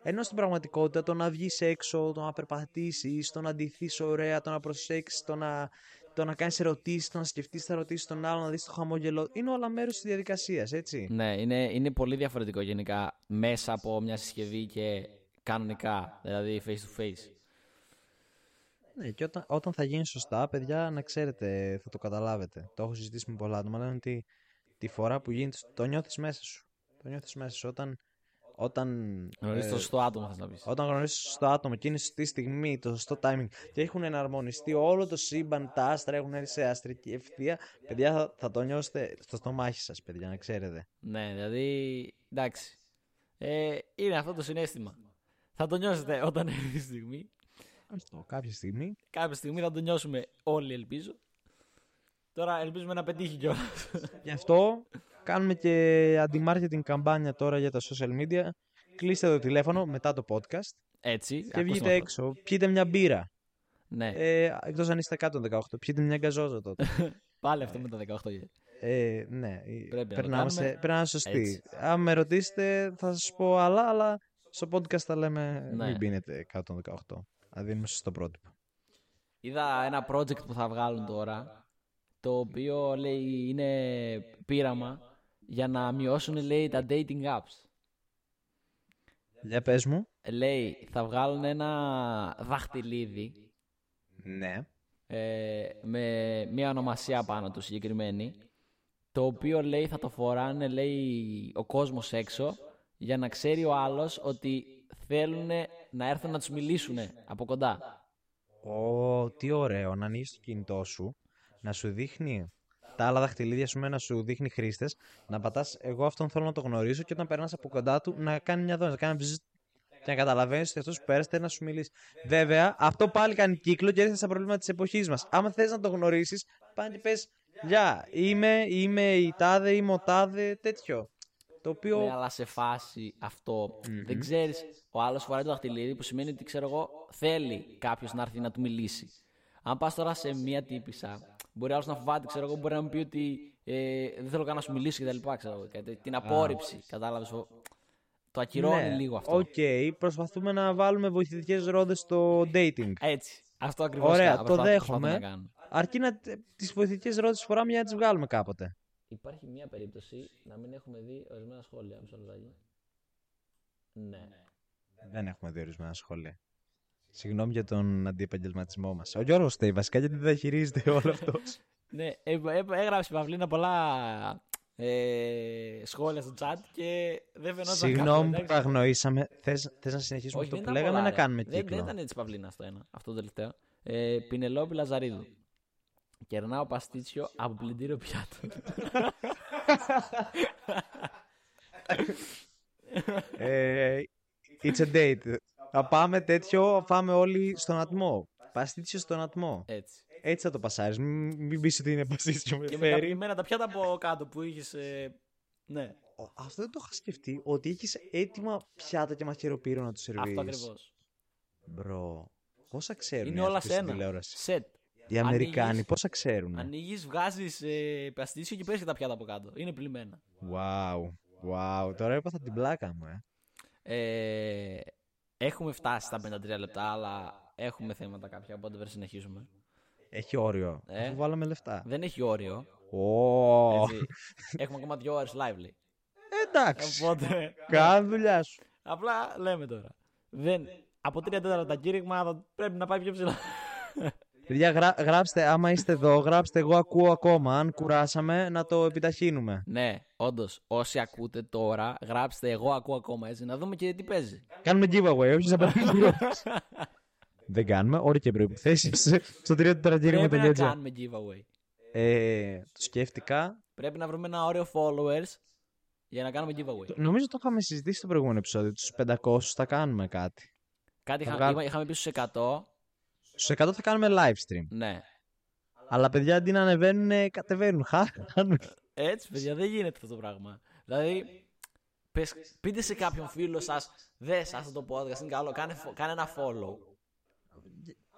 Ενώ στην πραγματικότητα το να βγεις έξω, το να περπατήσεις, το να ντυθείς ωραία, το να προσέξεις, το να, το να κάνεις ερωτήσεις, το να σκεφτείς τα ερωτήσεις των άλλων, να δεις το χαμόγελο. Είναι όλα μέρος της διαδικασίας, έτσι. Ναι, είναι, είναι πολύ διαφορετικό γενικά μέσα από μια συσκευή και κανονικά, δηλαδή face to face. Ναι, και όταν, όταν θα γίνει σωστά, παιδιά, να ξέρετε, θα το καταλάβετε. Το έχω συζητήσει με πολλά άτομα. Λένε ότι τη φορά που γίνεται, το νιώθεις μέσα σου. Το νιώθεις μέσα σου. Όταν, όταν, Γνωρίζεις ε, το σωστό άτομο, θα να πεις. όταν γνωρίζεις το σωστό άτομο και είναι στη σωστή στιγμή, το σωστό timing και έχουν εναρμονιστεί όλο το σύμπαν, τα άστρα έχουν έρθει σε αστρική ευθεία, παιδιά θα, θα το νιώσετε στο στομάχι σας, παιδιά, να ξέρετε. Ναι, δηλαδή. Εντάξει. Ε, είναι αυτό το συνέστημα. Θα το νιώσετε όταν έρθει η στιγμή. Αυτό, κάποια στιγμή. Κάποια στιγμή θα το νιώσουμε όλοι, ελπίζω. Τώρα ελπίζουμε να πετύχει κιόλας. Γι' αυτό κάνουμε και αντι-marketing καμπάνια τώρα για τα social media. Κλείστε το τηλέφωνο μετά το podcast Έτσι. και ακούσαμε βγείτε αυτό. έξω. Πιείτε μια μπύρα. Ναι, Ε, εκτός αν είστε 118. Πιείτε μια γκαζόζα τότε. [laughs] πάλι αυτό με τα 18 γε. ε, ναι, Πρέπει να το πρέπει να, κάνουμε. είμαστε, πρέπει να είμαστε σωστοί. Έτσι. Αν με ρωτήσετε θα σας πω άλλα, αλλά στο podcast θα λέμε Ναι. μην πίνετε 118. Να δίνουμε στο πρότυπο. Είδα ένα project που θα βγάλουν τώρα. Το οποίο λέει είναι πείραμα για να μειώσουν λέει τα dating apps. Για πες μου. Λέει θα βγάλουν ένα δαχτυλίδι Ναι. ε, με μια ονομασία πάνω του συγκεκριμένη το οποίο λέει θα το φοράνε λέει ο κόσμος έξω για να ξέρει ο άλλος ότι θέλουν να έρθουν να τους μιλήσουν από κοντά. Ω, τι ωραίο να ανοίξεις το κινητό σου, να σου δείχνει τα άλλα δαχτυλίδια σου, να σου δείχνει χρήστες, να πατάς Εγώ αυτόν θέλω να το γνωρίσω και όταν περνάς από κοντά του να κάνει μια δόνηση, να κάνει βζζ, και να καταλαβαίνεις ότι αυτός που πέρασε θέλει να σου μιλήσει. Βέβαια, αυτό πάλι κάνει κύκλο και έρχεται στα προβλήματα της εποχής μας. Άμα θες να το γνωρίσεις, πάνε και πες Γεια, είμαι, είμαι η τάδε, είμαι ο τάδε, τέτοιο. Το οποίο. Ναι, αλλά σε φάση αυτό δεν ξέρεις. Ο άλλος φοράει το δαχτυλίδι που σημαίνει ότι ξέρω εγώ θέλει κάποιος να έρθει να του μιλήσει. Αν πας τώρα σε μία τύπησα, μπορεί άλλος να φοβάται, ξέρω εγώ, μπορεί να μου πει ότι ε, δεν θέλω καν να σου μιλήσω κτλ. Ξέρω εγώ, κάτι- την απόρριψη. Κατάλαβες. Το ακυρώνει ναι, λίγο αυτό. Οκ, προσπαθούμε να βάλουμε βοηθητικές ρόδες στο dating. Έτσι. Αυτό ακριβώς Ωραία, το δέχομαι. Αρκεί να τις βοηθητικές ρόδες φοράμε για να τις βγάλουμε κάποτε. Υπάρχει μία περίπτωση να μην έχουμε δει ορισμένα σχόλια. Μισό λεπτάκι. Ναι. Δεν έχουμε δει ορισμένα σχόλια. Συγγνώμη για τον αντιεπαγγελματισμό μας. Ο Γιώργος Στέι, βασικά γιατί δεν διαχειρίζεται όλο αυτός; [laughs] Ναι, ε, ε, έγραψε η Παυλίνα πολλά ε, σχόλια στο chat και δεν φαινόταν Συγγνώμη που κάποιος, το εντάξει. αγνοήσαμε. Θες να συνεχίσουμε Όχι, αυτό δεν που ήταν λέγαμε πολλά, να ρε. κάνουμε δεν, κύκλο; δεν ήταν έτσι Παυλίνα αυτό ένα, αυτό το τελευταίο. Ε, Πινελόπη Λαζαρίδου. Κερνάω παστίτσιο από πλυντήριο πιάτο. [laughs] Ε, it's a date. Θα πάμε τέτοιο, θα πάμε όλοι στον ατμό. Παστίτσιο στον ατμό. Έτσι. Έτσι θα το πασάρεις. Μην, μην πεις ότι είναι παστίτσιο με και με τα φέρει. πλημμένα τα πιάτα από κάτω που είχες. Ε, ναι, Ο- Αυτό δεν το είχα σκεφτεί. Ότι έχεις έτοιμα πιάτα και μαχαιροπύρο να τους σερβίρεις. αυτό ακριβώς. Μπρο. Πόσα ξέρουν Είναι οι όλα αυτοί σε στην ένα. τηλεόραση; Σετ. Οι Αμερικάνοι Ανοίγεις- πόσα ξέρουν. Ανοίγεις, βγάζεις ε, παστίτσιο και παίρνεις και τα πιάτα από κάτω. Είναι πλημμένα. Wow. Wow. Τώρα έπαθα την πλάκα μου, ε. Ε, έχουμε φτάσει στα 53 λεπτά, αλλά έχουμε θέματα κάποια, οπότε δεν συνεχίζουμε. Έχει όριο. Ε. Αφού βάλαμε λεφτά. Δεν έχει όριο. Ω. Έτσι. έχουμε ακόμα δύο ώρες live, λέει. Εντάξει. Οπότε, Κάνε δουλειά σου. απλά λέμε τώρα. Δεν, από τρία τέταρτα κήρυγμα θα πρέπει να πάει πιο ψηλά. Παιδιά, γρά- γράψτε, άμα είστε εδώ, γράψτε εγώ ακούω ακόμα. Αν κουράσαμε, να το επιταχύνουμε. ναι, όντως, όσοι ακούτε τώρα, γράψτε εγώ ακούω ακόμα έτσι, να δούμε και τι παίζει. Κάνουμε giveaway, όχι απαντήσει. [laughs] Δεν κάνουμε, όροι και προποθέσει. Στο 3 Πρέπει να τετραγύριο κάνουμε giveaway. Ε, το σκέφτηκα. Πρέπει να βρούμε ένα όριο followers για να κάνουμε giveaway. Νομίζω το είχαμε συζητήσει στο προηγούμενο επεισόδιο. Τους 500 θα κάνουμε κάτι. Κάτι Θα είχα, βγάλω- είπα- είχαμε πει στους 100. Στους 100 θα κάνουμε live stream. Ναι. Αλλά παιδιά αντί να ανεβαίνουν, κατεβαίνουν. Χάνουν. Έτσι, παιδιά, δεν γίνεται αυτό το πράγμα. Δηλαδή, πες, πείτε σε κάποιον φίλο σας, δες αυτό το podcast, είναι καλό. Κάνε, φο- κάνε ένα follow.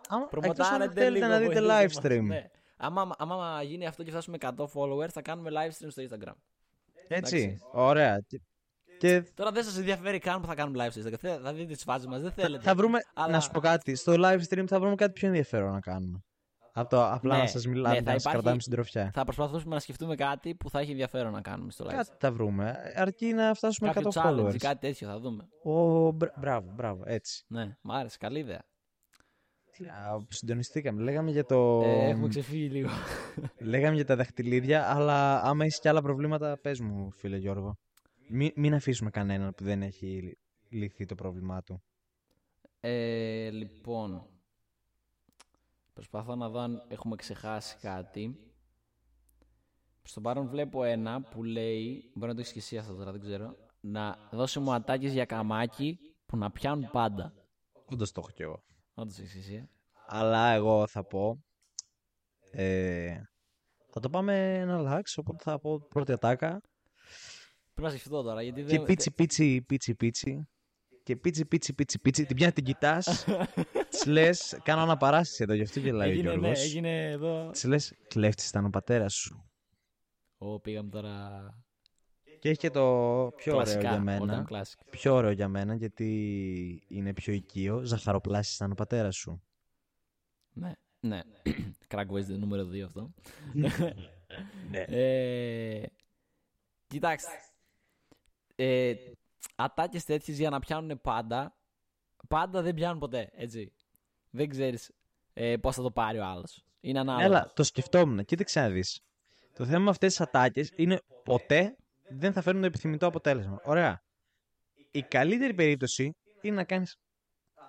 Άμα, εκτός αν Προμοτάρετε θέλετε λίγο. να δείτε βοηθήστε live μας. stream. Ναι. Άμα, άμα γίνει αυτό και φτάσουμε 100 followers, θα κάνουμε live stream στο Instagram. Έτσι. Εντάξει. Ωραία. Και, και Τώρα δεν σας ενδιαφέρει καν που θα κάνουμε live στο Instagram. Θε- Θα δείτε τις φάσεις μας, δεν θα, θέλετε. θα βρούμε. Αλλά- Να σου πω κάτι. Στο live stream θα βρούμε κάτι πιο ενδιαφέρον να κάνουμε. Από το απλά Ναι, να σας μιλάμε, ναι, θα να σας υπάρχει- κρατάμε συντροφιά. Θα προσπαθήσουμε να σκεφτούμε κάτι που θα έχει ενδιαφέρον να κάνουμε στο live. Κάτι θα βρούμε. Αρκεί να φτάσουμε Κάποιο 100 challenge followers. ή κάτι τέτοιο θα δούμε. Ο, μπρα- μπράβο, μπράβο, έτσι. Ναι, μ' άρεσε, καλή ιδέα. Τι, α, Συντονιστήκαμε. Λέγαμε για το. Ε, έχουμε ξεφύγει λίγο. Λέγαμε για τα δαχτυλίδια, αλλά άμα έχεις και άλλα προβλήματα, πες μου, φίλε Γιώργο. Μην, μην αφήσουμε κανέναν που δεν έχει λυθεί το πρόβλημά του. Ε, λοιπόν, προσπαθώ να δω αν έχουμε ξεχάσει κάτι. Στο παρόν βλέπω ένα που λέει, μπορεί να το έχεις και εσύ αυτό τώρα, δεν ξέρω, να δώσει μου ατάκες για καμάκι που να πιάνουν πάντα. Όντω το έχω κι εγώ. Όντως έχεις εσύ, ε. Αλλά εγώ θα πω. Ε, θα το πάμε ένα λάξ, οπότε θα πω πρώτη ατάκα. Πρέπει να σκεφτώ τώρα, γιατί Και δεν... πίτσι πίτσι πίτσι πίτσι. Και πίτσι πίτσι πίτσι πίτσι. Την πιάνει την κοιτάς. [laughs] Της λες, κάνω αναπαράσταση εδώ, γι' αυτό γελάει ο έγινε, ναι, Γιώργος. έγινε εδώ. Της λες, κλέφτης ήταν ο πατέρας σου. Ω, πήγαμε τώρα Και έχει και το πιο ωραίο κλασικά, για all time μένα. classic. Πιο ωραίο για μένα γιατί είναι πιο οικείο. Ζαχαροπλάστη ήταν ο πατέρας σου. Ναι, ναι. [coughs] Crack West νούμερο 2 αυτό. [laughs] Ναι. Ε, κοιτάξτε. Ε, ατάκες τέτοιες για να πιάνουν πάντα. Πάντα δεν πιάνουν ποτέ, έτσι. Δεν ξέρεις ε, πώς θα το πάρει ο άλλος. Είναι ανάλογος. Έλα, το σκεφτόμουν. Κοίταξε να δεις. Το θέμα με αυτές τις ατάκες είναι ποτέ δεν θα φέρουν το επιθυμητό αποτέλεσμα. Ωραία. Η καλύτερη περίπτωση είναι να κάνεις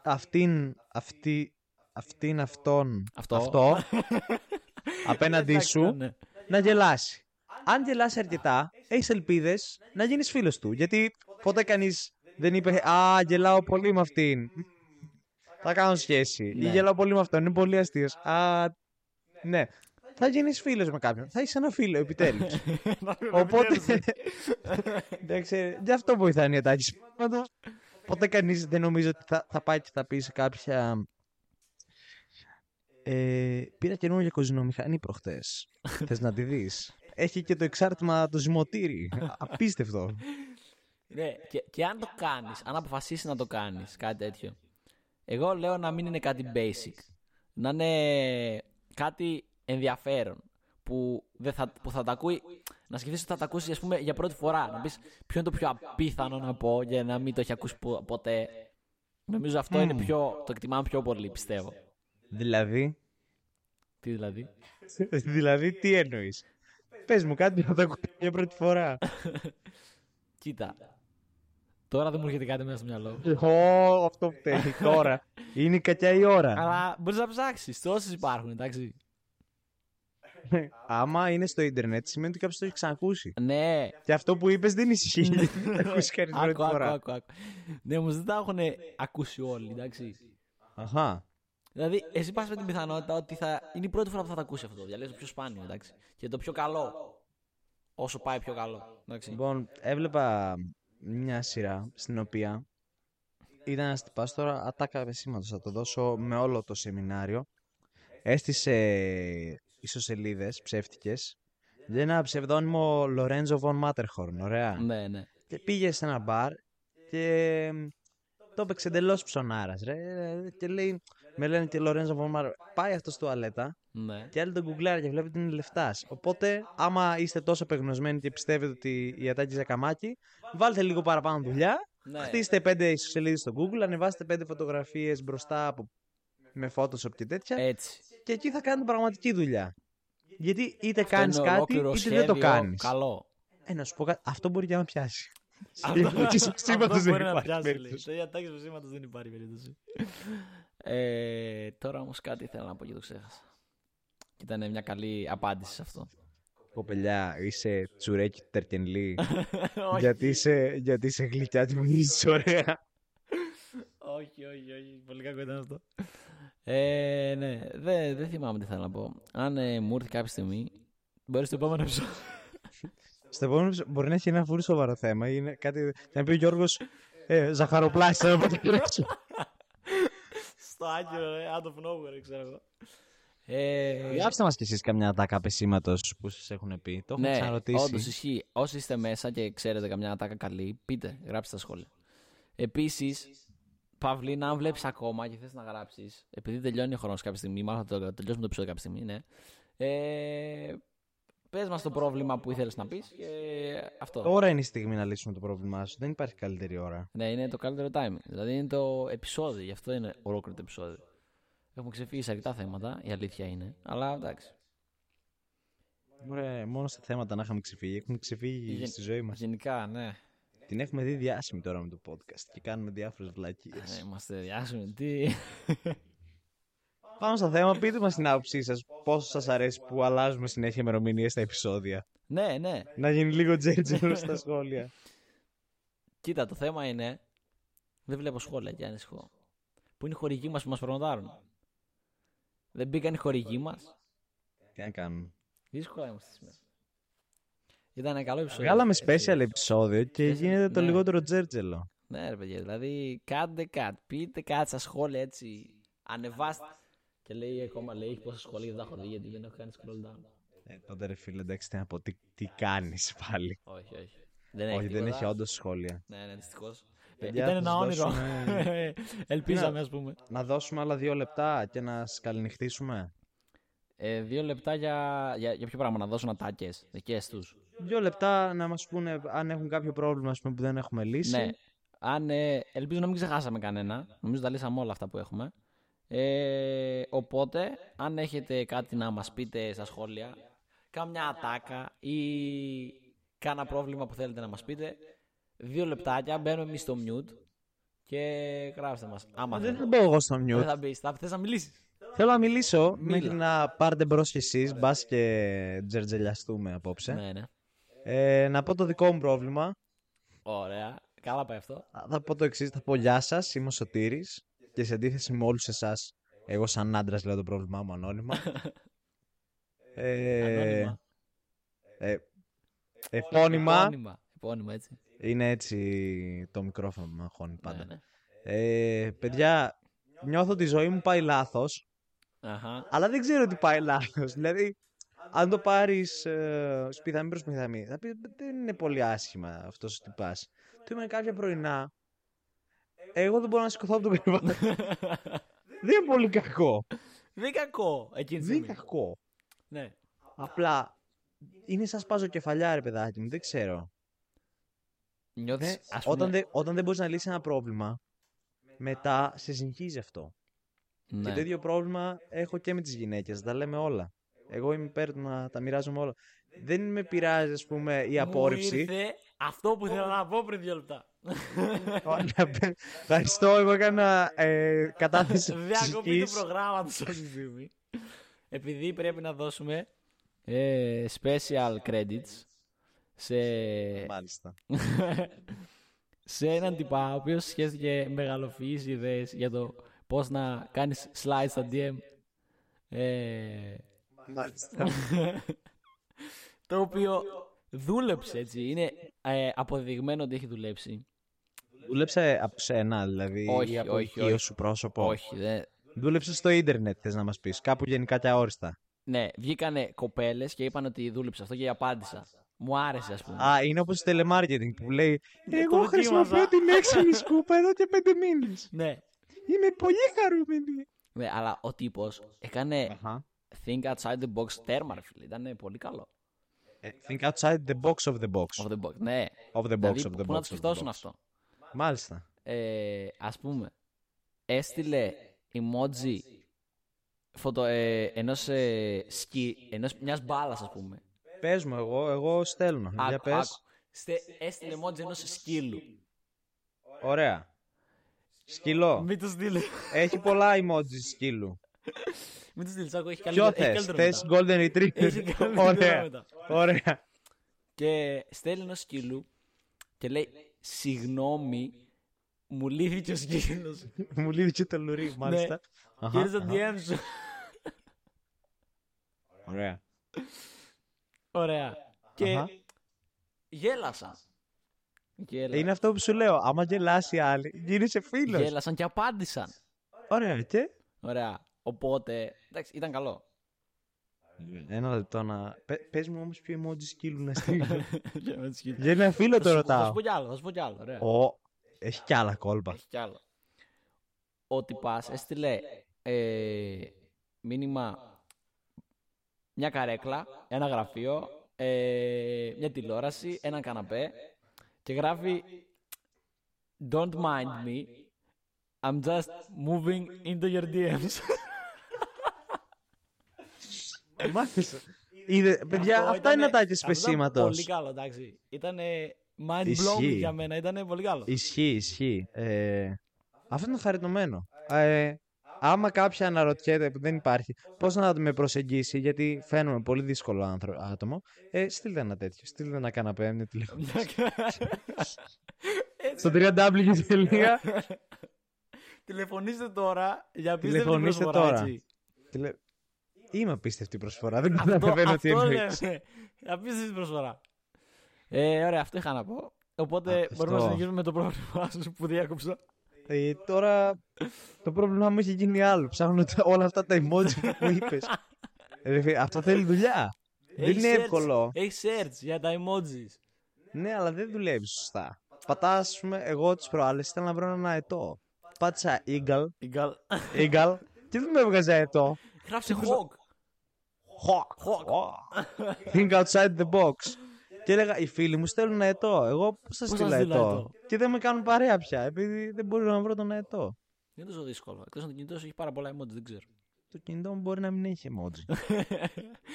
αυτήν, αυτή, αυτήν, αυτόν, Αυτό. αυτό [laughs] απέναντί Εντάξει, σου ναι. να γελάσει. Αν γελάσει αρκετά, έχεις ελπίδες να γίνεις φίλος του. Γιατί ποτέ κανείς δεν είπε Α, γελάω πολύ με αυτήν. Θα κάνω σχέση. Ή Ναι. γελάω πολύ με αυτόν. Είναι πολύ αστείος. Α, ναι. Θα γίνεις φίλος με κάποιον. Θα έχει ένα φίλο, [laughs] επιτέλους. Οπότε. Εντάξει, γι' αυτό βοηθάνε οι ατάκες. Ποτέ κανείς δεν νομίζω ότι θα, θα πάει και θα πει σε κάποια. Ε, πήρα καινούργια κοζινομηχανή προχτές. [laughs] Θες να τη δεις; Έχει και το εξάρτημα το ζυμωτήρι. Απίστευτο. Ναι, και, και αν το κάνεις, αν αποφασίσεις να το κάνεις, κάτι τέτοιο. Εγώ λέω να μην είναι κάτι basic. Να είναι κάτι ενδιαφέρον. Που, δεν θα, που θα τα ακούει. Να σκεφτείς ότι θα τα ακούσεις ας πούμε, για πρώτη φορά. Να πεις ποιο είναι το πιο απίθανο να πω για να μην το έχει ακούσει πο- ποτέ. Νομίζω αυτό είναι πιο. Το εκτιμάμε πιο πολύ, πιστεύω. Δηλαδή; Τι δηλαδή; [laughs] δηλαδή, τι εννοείς; Πες μου κάτι που θα το ακούω για πρώτη φορά. [laughs] Κοίτα. Τώρα δεν μου έρχεται κάτι μέσα στο μυαλό. Ω, αυτό φταίει τώρα. [laughs] Είναι κακιά η ώρα. Αλλά μπορείς να ψάξεις. Τόσες υπάρχουν, εντάξει. [laughs] Άμα είναι στο ίντερνετ, σημαίνει ότι κάποιος το έχει ξανακούσει. Ναι, Και αυτό που είπες δεν ισχύει. γιατί Δεν το ακούσεις κανείς πρώτη Άκου, άκου, φορά. άκου, άκου. Ναι, όμως δεν τα έχουν ακούσει όλοι, εντάξει. Αχά. Δηλαδή, εσύ πας με την πιθανότητα ότι θα είναι η πρώτη φορά που θα τα ακούσει αυτό. Διαλέγει το πιο σπάνιο, εντάξει. Και το πιο καλό. Όσο πάει πιο καλό. Εντάξει. Λοιπόν, έβλεπα μια σειρά στην οποία ήταν ένα τυπά τώρα ατάκα επισήματος. Θα το δώσω με όλο το σεμινάριο. Έστησε ισοσελίδες ψεύτικες για ένα ψευδόνυμο Λορέντζο Βον Μάτερχορν. Ωραία. Ναι, ναι. Και πήγε σε ένα μπαρ και το έπαιξε εντελώς ψωνάρας. Και λέει, με λένε και Λορέντζο Βον Μάτερχορν. Πάει αυτός στο τουαλέτα ναι. και άλλοι τον γκουγκλάρει και βλέπετε ότι είναι λεφτάς. Οπότε, άμα είστε τόσο απεγνωσμένοι και πιστεύετε ότι η ατάκη για καμάκι, βάλτε λίγο παραπάνω δουλειά. ναι. Χτίστε πέντε ιστοσελίδες στο Google, ανεβάστε πέντε φωτογραφίες μπροστά από... με Photoshop και τέτοια. Έτσι. Και εκεί θα κάνετε πραγματική δουλειά. Γιατί είτε Αυτό κάνεις είναι κάτι, ολόκληρο είτε δεν το σχέδιο κάνεις. Καλό. Ε, να σου πω κάτι, αυτό μπορεί και να πιάσει. Αυτό, [laughs] Και στο [laughs] σήματος δεν μπορεί να υπάρχει πιάσει. λέει. περίπτωση. Στο διατάξει του σήματος δεν υπάρχει περίπτωση. Ε, τώρα όμως κάτι ήθελα να πω και το ξέχασα. Και ήταν μια καλή απάντηση σε αυτό. Κοπελιά, είσαι τσουρέκι του Τερκενλή. [laughs] όχι, γιατί, είσαι, γιατί είσαι γλυκιά τη μιλήσει ωραία. όχι, όχι, όχι. Πολύ κακό ήταν αυτό. Ε, ναι, δεν δεν θυμάμαι τι θέλω να πω. Αν ε, μου έρθει κάποια στιγμή, μπορεί στο επόμενο επεισόδιο. Στο επόμενο επεισόδιο μπορεί να έχει ένα πολύ σοβαρό θέμα. ή Είναι κάτι... Και να πει ο Γιώργος. Ε, ζαχαροπλάστη, θα το [laughs] τρέξω. Στο άκυρο, ρε, out of nowhere, ξέρω εγώ. Ε, Γράψτε μας κι εσείς καμιά ατάκα πεσήματος που σας έχουν πει. Το έχουμε ναι, ξαναρωτήσει. όντως ισχύει. Όσοι είστε μέσα και ξέρετε καμιά ατάκα καλή, πείτε, γράψτε στα σχόλια. Επίσης, Παυλίνα, αν βλέπεις ακόμα και θες να γράψεις, επειδή τελειώνει ο χρόνος κάποια στιγμή, μάλλον θα το τελειώσουμε το επεισόδιο κάποια στιγμή, ναι. Ε, Πες μας το πρόβλημα που ήθελες να πεις και αυτό. Τώρα είναι η στιγμή να λύσουμε το πρόβλημά σου. Δεν υπάρχει καλύτερη ώρα. Ναι, είναι το καλύτερο timing. Δηλαδή είναι το επεισόδιο, γι' αυτό είναι ολόκληρο το επεισόδιο. Έχουμε ξεφύγει σε αρκετά θέματα, η αλήθεια είναι. Αλλά εντάξει. Ωραία, μόνο στα θέματα να είχαμε ξεφύγει. Έχουμε ξεφύγει Γεν- στη ζωή μας. Γενικά, ναι. Την έχουμε δει διάσημη τώρα με το podcast και κάνουμε διάφορες βλακίες. Ε, Είμαστε διάσημοι. Τι; Πάμε στο θέμα, πείτε μας την άποψή σας. Πόσο σας αρέσει που αλλάζουμε συνέχεια ημερομηνίες στα επεισόδια. ναι, ναι. Να γίνει λίγο τζέρτζελο στα σχόλια. Κοίτα, το θέμα είναι. Δεν βλέπω σχόλια και ανησυχώ. Πού είναι οι χορηγοί μας που μας προμοτάρουν. Δεν μπήκαν οι χορηγοί μας. Τι να κάνουμε. Δύσκολα είμαστε σήμερα. Ήταν ένα καλό επεισόδιο. Βγάλαμε special επεισόδιο και Special, γίνεται το ναι. λιγότερο τζέρτζελο. Ναι, ρε παιδιά, δηλαδή κάντε κάτι. Πείτε κάτι στα σχόλια έτσι. Ανεβάστε. Και λέει ακόμα, λέει, έχει πόσα σχόλια δεν τα έχω δει γιατί δεν έχω κάνει scroll down. Ε, τότε ρε φίλε, εντάξει, τι να πω, τι, τι κάνεις πάλι. Όχι, όχι. Δεν Όχι, έχει δεν τίποτα. έχει όντως σχόλια. Ναι, ναι, δυστυχώς. Παιδιά, Ήταν θα ένα σας όνειρο. δώσουμε- [laughs] Ελπίζαμε, ας πούμε. Να δώσουμε άλλα δύο λεπτά και να σας καληνυχτήσουμε. Ε, δύο λεπτά για, για, για ποιο πράγμα, να δώσουν ατάκε δικές τους. Δύο λεπτά να μας πούνε αν έχουν κάποιο πρόβλημα ας πούμε, που δεν έχουμε λύσει. Ναι. Αν, ε, ελπίζω να μην ξεχάσαμε κανένα. Νομίζω τα λύσαμε όλα αυτά που έχουμε. Ε, οπότε, αν έχετε κάτι να μας πείτε στα σχόλια, κάμια ατάκα ή κάνα πρόβλημα που θέλετε να μας πείτε, δύο λεπτάκια, μπαίνουμε εμείς στο mute και γράψτε μας. Άμα Δεν θέλετε. θα μπω εγώ στο Δεν mute. θα μπεις, θα θες να μιλήσεις. Θέλω να μιλήσω Μίλα. μέχρι να πάρετε μπρος κι εσείς, μπας και τζερτζελιαστούμε απόψε. Ναι, ναι. Ε, να πω το δικό μου πρόβλημα. Ωραία. Καλά πάει αυτό. Θα πω το εξής: Θα πω γεια σας, είμαι ο Σωτήρης και σε αντίθεση με όλους εσάς, εγώ σαν άντρας λέω το πρόβλημά μου ανώνυμα. [laughs] ε, Ανώνυμα. ε, επώνυμα. Επώνυμα. Επώνυμα, έτσι. Είναι έτσι το μικρόφωνο που με αγχώνει πάντα. Ναι, ναι. Ε, παιδιά, νιώθω ότι η ζωή μου πάει λάθος, Αχα. αλλά δεν ξέρω τι πάει λάθος. Δηλαδή, αν το πάρεις ε, σπιθαμή προς σπιθαμή, θα πει δεν είναι πολύ άσχημα αυτός ο τυπάς. Του είμαι κάποια πρωινά, εγώ δεν μπορώ να σηκωθώ από το κρεβάτι. [laughs] δεν είναι πολύ κακό. Δεν είναι κακό εκείνη τη δεν είναι στιγμή. κακό. Ναι. Απλά, είναι σαν σπάζω κεφαλιά ρε παιδάκι μου, δεν ξέρω. Νιώθεις, Ε, ας πούμε, όταν, δεν, όταν δεν μπορείς να λύσεις ένα πρόβλημα, μετά σε συγχύζει αυτό. ναι. Και το ίδιο πρόβλημα έχω και με τις γυναίκες. Τα λέμε όλα. Εγώ είμαι υπέρ του να τα μοιράζομαι όλα. Δεν με πειράζει, ας πούμε, η Μου απόρριψη. ήρθε αυτό που ήθελα να πω πριν δύο λεπτά. Ευχαριστώ, εγώ έκανα ε, κατάθεση Διακοπή του ψυχής. προγράμματος αυτή τη στιγμή. Επειδή πρέπει να δώσουμε ε, special credits σε, Μάλιστα. σε έναν τυπά ο οποίος σχέστηκε μεγαλοφυείς ιδέες για το πώς να κάνεις slides στα DM. Ε, Μάλιστα. [laughs] το οποίο δούλεψε έτσι. Είναι ε, αποδεδειγμένο ότι έχει δουλέψει. Δούλεψε από σένα, δηλαδή, Όχι, ή από όχι, οικείο όχι. σου πρόσωπο. Όχι, δεν, Δούλεψε στο ίντερνετ, θες να μας πεις. Κάπου γενικά και αόριστα. Ναι, βγήκανε κοπέλες και είπαν ότι δούλεψε αυτό και απάντησα. Μου άρεσε, ας πούμε. Α, είναι όπως το telemarketing που λέει το Εγώ δοκίμασα». χρησιμοποιώ την έξυπνη σκούπα εδώ και πέντε μήνες. ναι. Είμαι πολύ χαρούμενη. ναι, αλλά ο τύπος έκανε Αχα. think outside the box τέρμα, ρε φίλε. Ήταν πολύ καλό. Ε, Think outside the box of the box. Of the box. Ναι, Of the box, δηλαδή of the πού box. να το of the σκεφτόσουν box. αυτό; Μάλιστα. Ε, Α πούμε, έστειλε emoji φωτο, ε, ενός, ε, σκι, ενός, μιας μπάλας ας πούμε. Πες μου, εγώ, εγώ στέλνω. Για Άκου, πες. άκου. Στε, έστειλε emoji ενός σκύλου. Ωραία. Σκύλο. Μην το στείλει. Έχει πολλά emojis σκύλου. Μην το στείλεις, άκου, έχει Ποιο καλύτερο. έχει θες, καλύτερο θες μετά. golden retriever; Έχει καλύτερο Ωραία. μετά. Ωραία. Και στέλνει ενός σκύλου και λέει Συγγνώμη, μου λύθηκε ο σκύλος. [laughs] Μου λέει και το λουρί, μάλιστα. Αχα, Και ήρθε αχα. DM σου. Ωραία. Ωραία. Και Αχα. Γέλασαν. Γέλα... Είναι αυτό που σου λέω. Άμα γελάσει άλλοι, γίνεσαι φίλος. Γέλασαν και απάντησαν. Ωραία, και; Ωραία. Οπότε, εντάξει, ήταν καλό. Ένα λεπτό να. Πε μου όμως ποιο emoji σκύλου να στείλω. Για να τις Για ένα φίλο το Θα σου ρωτάω. πω κι άλλο, θα σου πω κι άλλο. Ωραία. Ω, έχει κι άλλα κόλπα. Έχει κι άλλο. Ο τυπάς έστειλε ε, μήνυμα μια καρέκλα, ένα γραφείο, ε, μια τηλεόραση, ένα καναπέ και γράφει Don't mind me, I'm just moving into your DMs. [laughs] [laughs] Μάθησε. Είδε, παιδιά, Αυτό αυτά είναι ήτανε- τα άτια αυτό ήταν σπεσίματο. Πολύ καλό, εντάξει. Ήταν mind blowing Ισχύει. για μένα, ήταν πολύ καλό. Ισχύει, ισχύει. Ε, αυτό είναι χαριτωμένο. Ε, άμα κάποια αναρωτιέται που δεν υπάρχει πώς να με προσεγγίσει, γιατί φαίνομαι πολύ δύσκολο άνθρω- άτομο, ε, στείλτε ένα τέτοιο. Στείλτε ένα καναπέ, μια τηλέφωνο. Στο www. Τηλεφωνήστε τώρα για απίστευτη Τηλεφωνήστε προσφορά, τώρα. έτσι. Τηλε... Είμαι απίστευτη προσφορά. Δεν Αυτό, καταλαβαίνω τι αυτό εννοείς. λέμε. Απίστευτη προσφορά. Ε, ωραία, αυτό είχα να πω. Οπότε Αυτό. μπορούμε να συνεχίσουμε με το πρόβλημά σου που διάκοψα. Ε, τώρα το πρόβλημά μου έχει γίνει άλλο. Ψάχνω τα- όλα αυτά τα emoji που είπες. αυτό θέλει δουλειά. Δεν Έχεις είναι search- εύκολο. Έχεις search για τα emojis. Ναι, αλλά δεν δουλεύει σωστά. Πατάς, ας πούμε, εγώ τις προάλλες ήθελα να βρω ένα αετό. Πάτσα eagle, Eagle. eagle και δεν με έβγαζε αετό. Γράψε hawk. Hawk. Hawk. Think outside the box. Και έλεγα, οι φίλοι μου στέλνουν αετό. Εγώ πώς θα θα στείλω στείλω αετό; αετό; Και δεν με κάνουν παρέα πια, επειδή δεν μπορώ να βρω τον αετό. Είναι τόσο δύσκολο. Εκτός αν το κινητό σου έχει πάρα πολλά emojis, δεν ξέρω. Το κινητό μου μπορεί να μην έχει emoji. [laughs]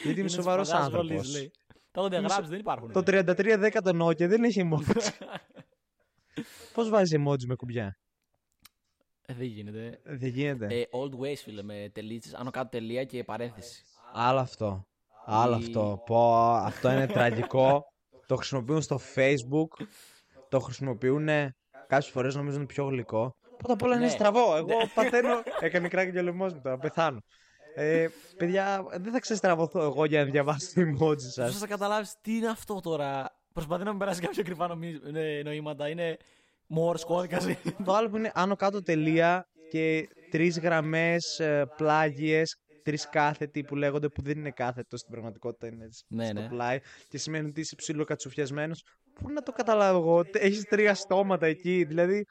Γιατί είμαι Είναι σοβαρός της παλιάς άνθρωπος. σχολής, λέει. Τα έχω διαγράψει, δεν υπάρχουν. Το 3310 το Nokia δεν έχει emoji. [laughs] Πώς βάζει emoji με κουμπιά; Ε, δεν γίνεται. Δεν γίνεται. Ε, old ways, φίλε, με τελίτσες, άνω κάτω τελεία και παρένθεση. Άλλο αυτό. Άλλο Η- αυτό. Πω, αυτό είναι τραγικό. το χρησιμοποιούν στο Facebook. Το χρησιμοποιούν κάποιες φορές νομίζουν πιο γλυκό. Πρώτα απ' όλα είναι Ναι. στραβό. Εγώ παθαίνω. Έκανε κράκι και ο λαιμό μου τώρα. Πεθάνω. Ε, παιδιά, δεν θα ξεστραβωθώ εγώ για να διαβάσω το emoji σας. Πώς θα καταλάβεις τι είναι αυτό τώρα; Προσπαθεί να μην περάσει κάποια κρυφά νομί- ε, νοήματα. Είναι Morse κώδικα. το άλλο που είναι άνω κάτω τελεία και τρεις γραμμές πλάγιες, τρεις κάθετοι που λέγονται που δεν είναι κάθετος στην πραγματικότητα είναι έτσι Ναι, στο ναι. πλάι και σημαίνει ότι είσαι ψηλό κατσουφιασμένο. Πού να το καταλάβω εγώ, έχεις τρία στόματα εκεί, δηλαδή.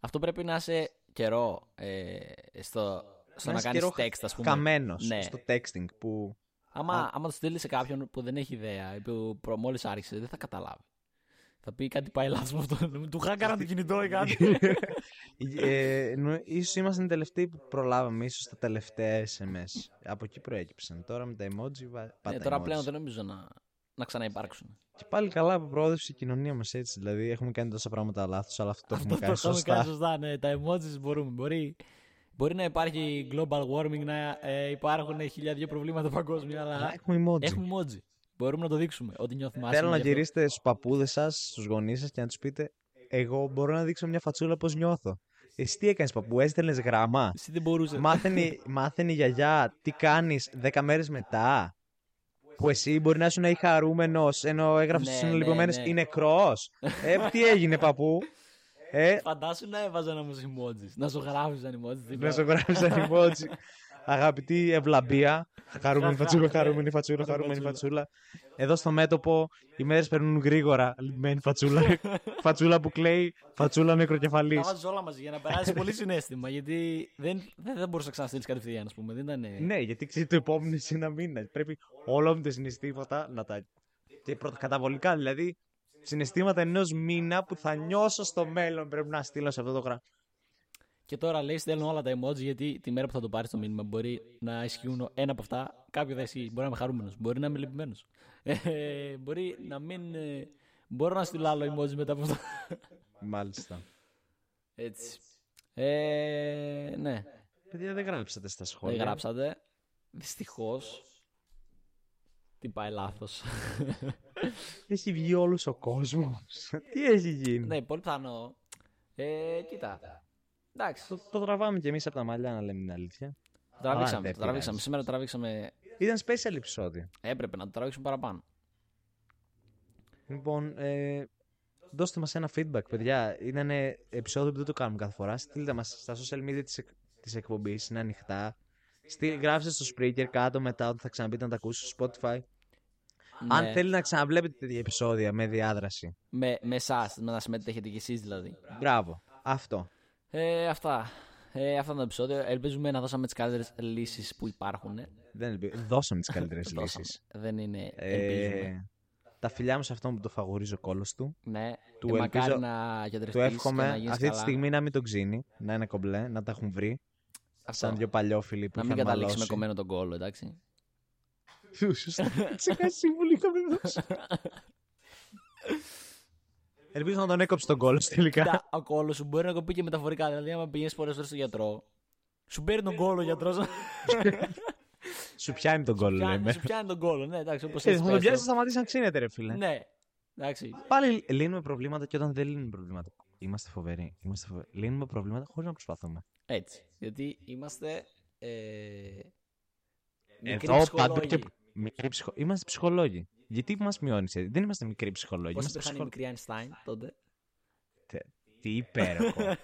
αυτό πρέπει να είσαι καιρό ε, στο, στο να, είσαι κάνεις καιρό text, ας πούμε. Καμένο Ναι. στο texting που. Άμα, άμα το στείλεις σε κάποιον που δεν έχει ιδέα ή που μόλις άρχισε, δεν θα καταλάβει. Θα πει κάτι πάει λάθος με αυτό. Του χάκαραν το κινητό ή κάτι. [laughs] ε, νο- ίσως ήμασταν οι τελευταίοι που προλάβαμε, ίσως τα τελευταία SMS. Από εκεί προέκυψαν. Τώρα με τα emoji, βα- πάτα ε, τώρα emojis. πλέον δεν νομίζω να, να ξαναυπάρξουν. Και πάλι καλά που προόδευσε η κοινωνία μας έτσι. Δηλαδή έχουμε κάνει τόσα πράγματα λάθος, αλλά αυτό το έχουμε Αυτό κάνει το έχουμε κάνει σωστά. σωστά. Ναι, τα emojis μπορούμε. Μπορεί, μπορεί να υπάρχει global warming, να ε, υπάρχουν χιλιάδια προβλήματα παγκόσμια, Αλλά αλλά έχουμε emoji. έχουμε emoji. Μπορούμε να το δείξουμε. Ότι νιώθουμε Θέλω άσχημα να γι' αυτό. γυρίσετε στους παππούδες σας, στους γονείς σας και να τους πείτε: Εγώ μπορώ να δείξω μια φατσούλα πώς νιώθω. Εσύ τι έκανες, παππού, έστελνες γράμμα; Εσύ δεν μπορούσες. μάθαινε, [laughs] μάθαινε η γιαγιά τι κάνεις 10 μέρες μετά. Που εσύ μπορεί να ήσουν ή χαρούμενο ενώ έγραφες Ναι, στους ναι, συνολυπωμένε ναι. ή νεκρός. ε, τι έγινε, παππού; Ε, Φαντάσου να έβαζαν όμω emojis. Να σου γράφησαν emojis. να δίπλα. σου γράψει ένα emoji. [laughs] Αγαπητή ευλαμπία. Χαρούμενη φατσούλα, χαρούμενη φατσούλα, χαρούμενη φατσούλα. Εδώ στο μέτωπο οι μέρες περνούν γρήγορα. Λυπημένη φατσούλα. φατσούλα [laughs] που κλαίει, φατσούλα νεκροκεφαλή. Τα βάζει όλα μαζί για να περάσει πολύ συνέστημα. Γιατί δεν, δεν, δεν μπορούσε να ξαναστείλεις κατευθείαν, ας πούμε. Δεν ήταν. Ναι, γιατί ξέρει το επόμενο σε ένα μήνα. Πρέπει όλα μου τα συναισθήματα να τα. και πρωτοκαταβολικά, δηλαδή συναισθήματα ενός μήνα που θα νιώσω στο μέλλον πρέπει να στείλω σε αυτό το γράμμα. Και τώρα λέει στέλνω όλα τα emoji γιατί τη μέρα που θα το πάρεις το μήνυμα μπορεί να ισχύουν ένα από αυτά. Κάποιο θα ισχύει. Μπορεί να είμαι χαρούμενος. Μπορεί να είμαι λυπημένος. Ε, μπορεί να μην. ε, μπορώ να στείλω άλλο emoji μετά από αυτά. Μάλιστα. Έτσι. Ε, ναι. Παιδιά, δεν γράψατε στα σχόλια. Δεν γράψατε. Δυστυχώς. Τι πάει λάθος. Έχει βγει όλος ο κόσμος. Τι έχει γίνει; ναι, πολύ πιθανό. Ε, κοίτα. Εντάξει. Το, το τραβάμε κι εμείς από τα μαλλιά, να λέμε την αλήθεια. Τραβήξαμε. δεν το τραβήξαμε. πειράζει. Σήμερα το τραβήξαμε. Ήταν special επεισόδιο. Έπρεπε να το τραβήξουμε παραπάνω. Λοιπόν, ε, δώστε μας ένα feedback, παιδιά. Είναι ένα επεισόδιο που δεν το κάνουμε κάθε φορά. Στείλτε μας στα social media της, εκ- της εκπομπής, είναι ανοιχτά. Στείλ, γράψτε στο Spreaker κάτω μετά ότι θα ξαναπείτε να τα ακούσετε στο Spotify. Αν Ναι. θέλετε να ξαναβλέπετε τέτοια επεισόδια με διάδραση. Με, με εσάς, να συμμετέχετε κι εσείς δηλαδή. Μπράβο. Αυτό. Ε, αυτά. Ε, αυτό είναι το επεισόδιο. Ελπίζουμε να δώσαμε τις καλύτερες λύσεις που υπάρχουν. Δεν ελπι- Δώσαμε τις καλύτερες [laughs] Δώσαμε. λύσεις. Δεν είναι. Ελπίζουμε. Ε, τα φιλιά μου σε αυτόν που το φαγορίζει ο κόλος του. ναι, του ε, μακάρι ελπίζω- να Του γιατρευτείς και να εύχομαι γίνεις αυτή καλά. τη στιγμή να μην τον ξύνει, να είναι κομπλέ, να τα έχουν βρει. Αυτό. Σαν δύο παλιόφιλοι που Να μην είχαν καταλήξει με μαλώσει. κομμένο τον κόλλο, εντάξει. Σωστά. [laughs] Ξεχάσει που είχαμε δώσει. Ελπίζω να τον έκοψε τον κόλλος τελικά. Κοίτα, ο κόλλος σου μπορεί να κοπεί και μεταφορικά. Δηλαδή, άμα πηγαίνεις πολλές φορές στον γιατρό, σου παίρνει τον κόλλο ο γιατρός. [laughs] Σου πιάνει τον κόλλο, λέμε. σου πιάνει τον κόλλο, ναι, εντάξει, όπως Ε, έτσι. Θα τον πιάσεις, θα σταματήσει να ξύνεται, ρε φίλε. Ναι, εντάξει. Πάλι λύνουμε προβλήματα και όταν δεν λύνουμε προβλήματα. Είμαστε φοβεροί. Είμαστε φοβεροί. Λύνουμε προβλήματα χωρίς να προσπαθούμε. Έτσι. Γιατί είμαστε. Ε, μικροί Εδώ παντού ψυχολόγοι. και. Μικροί ψυχο... Είμαστε ψυχολόγοι. Γιατί μας μειώνεις, δεν είμαστε μικροί ψυχολόγοι. Πώς Είμαστε υπήρχαν οι ψυχο... μικροί Einstein τότε; Τι υπέροχο. [laughs]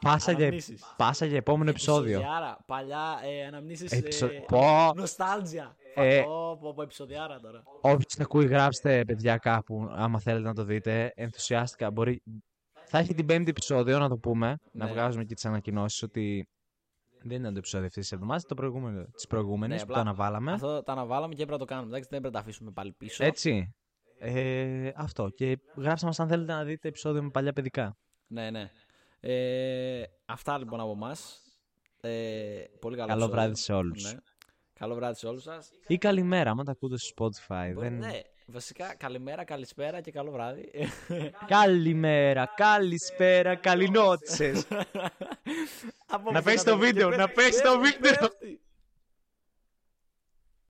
Πάσα για, Αναμνήσεις. πάσα για επόμενο επεισόδιο. Επεισοδιάρα, παλιά ε, αναμνήσεις. Επεισο- Ε, Πω. νοστάλτζια. Ε. Πω, πω, πω, επεισοδιάρα τώρα. Όποιος ακούει, γράψτε παιδιά κάπου, άμα θέλετε να το δείτε. Ενθουσιάστηκα. Μπορεί... Θα έχει την πέμπτη επεισόδιο, να το πούμε. Να Ναι. βγάζουμε και τις ανακοινώσεις ότι δεν ήταν το επεισόδιο αυτής της εβδομάδας, το προηγούμενο τη προηγούμενη Ναι, που απλά το αναβάλαμε. Αυτό το αναβάλαμε και έπρεπε να το κάνουμε. Εντάξει, δεν πρέπει να τα αφήσουμε πάλι πίσω. Έτσι. Ε, αυτό. Και γράψτε μας αν θέλετε να δείτε επεισόδιο με παλιά παιδικά. Ναι, ναι. Ε, αυτά λοιπόν από εμά. Ε, πολύ καλό, Καλό επεισόδιο. βράδυ σε όλους. Ναι. Καλό βράδυ σε όλους σας. Ή καλημέρα, άμα τα ακούτε στο Spotify. Μπορεί- δεν... Ναι, βασικά καλημέρα, καλησπέρα και καλό βράδυ. Καλημέρα, καλησπέρα, καληνότσες. Από [laughs] Να πού πέσει το και βίντεο, πέφτει- να πέσει το πέφτει, βίντεο. πέφτει.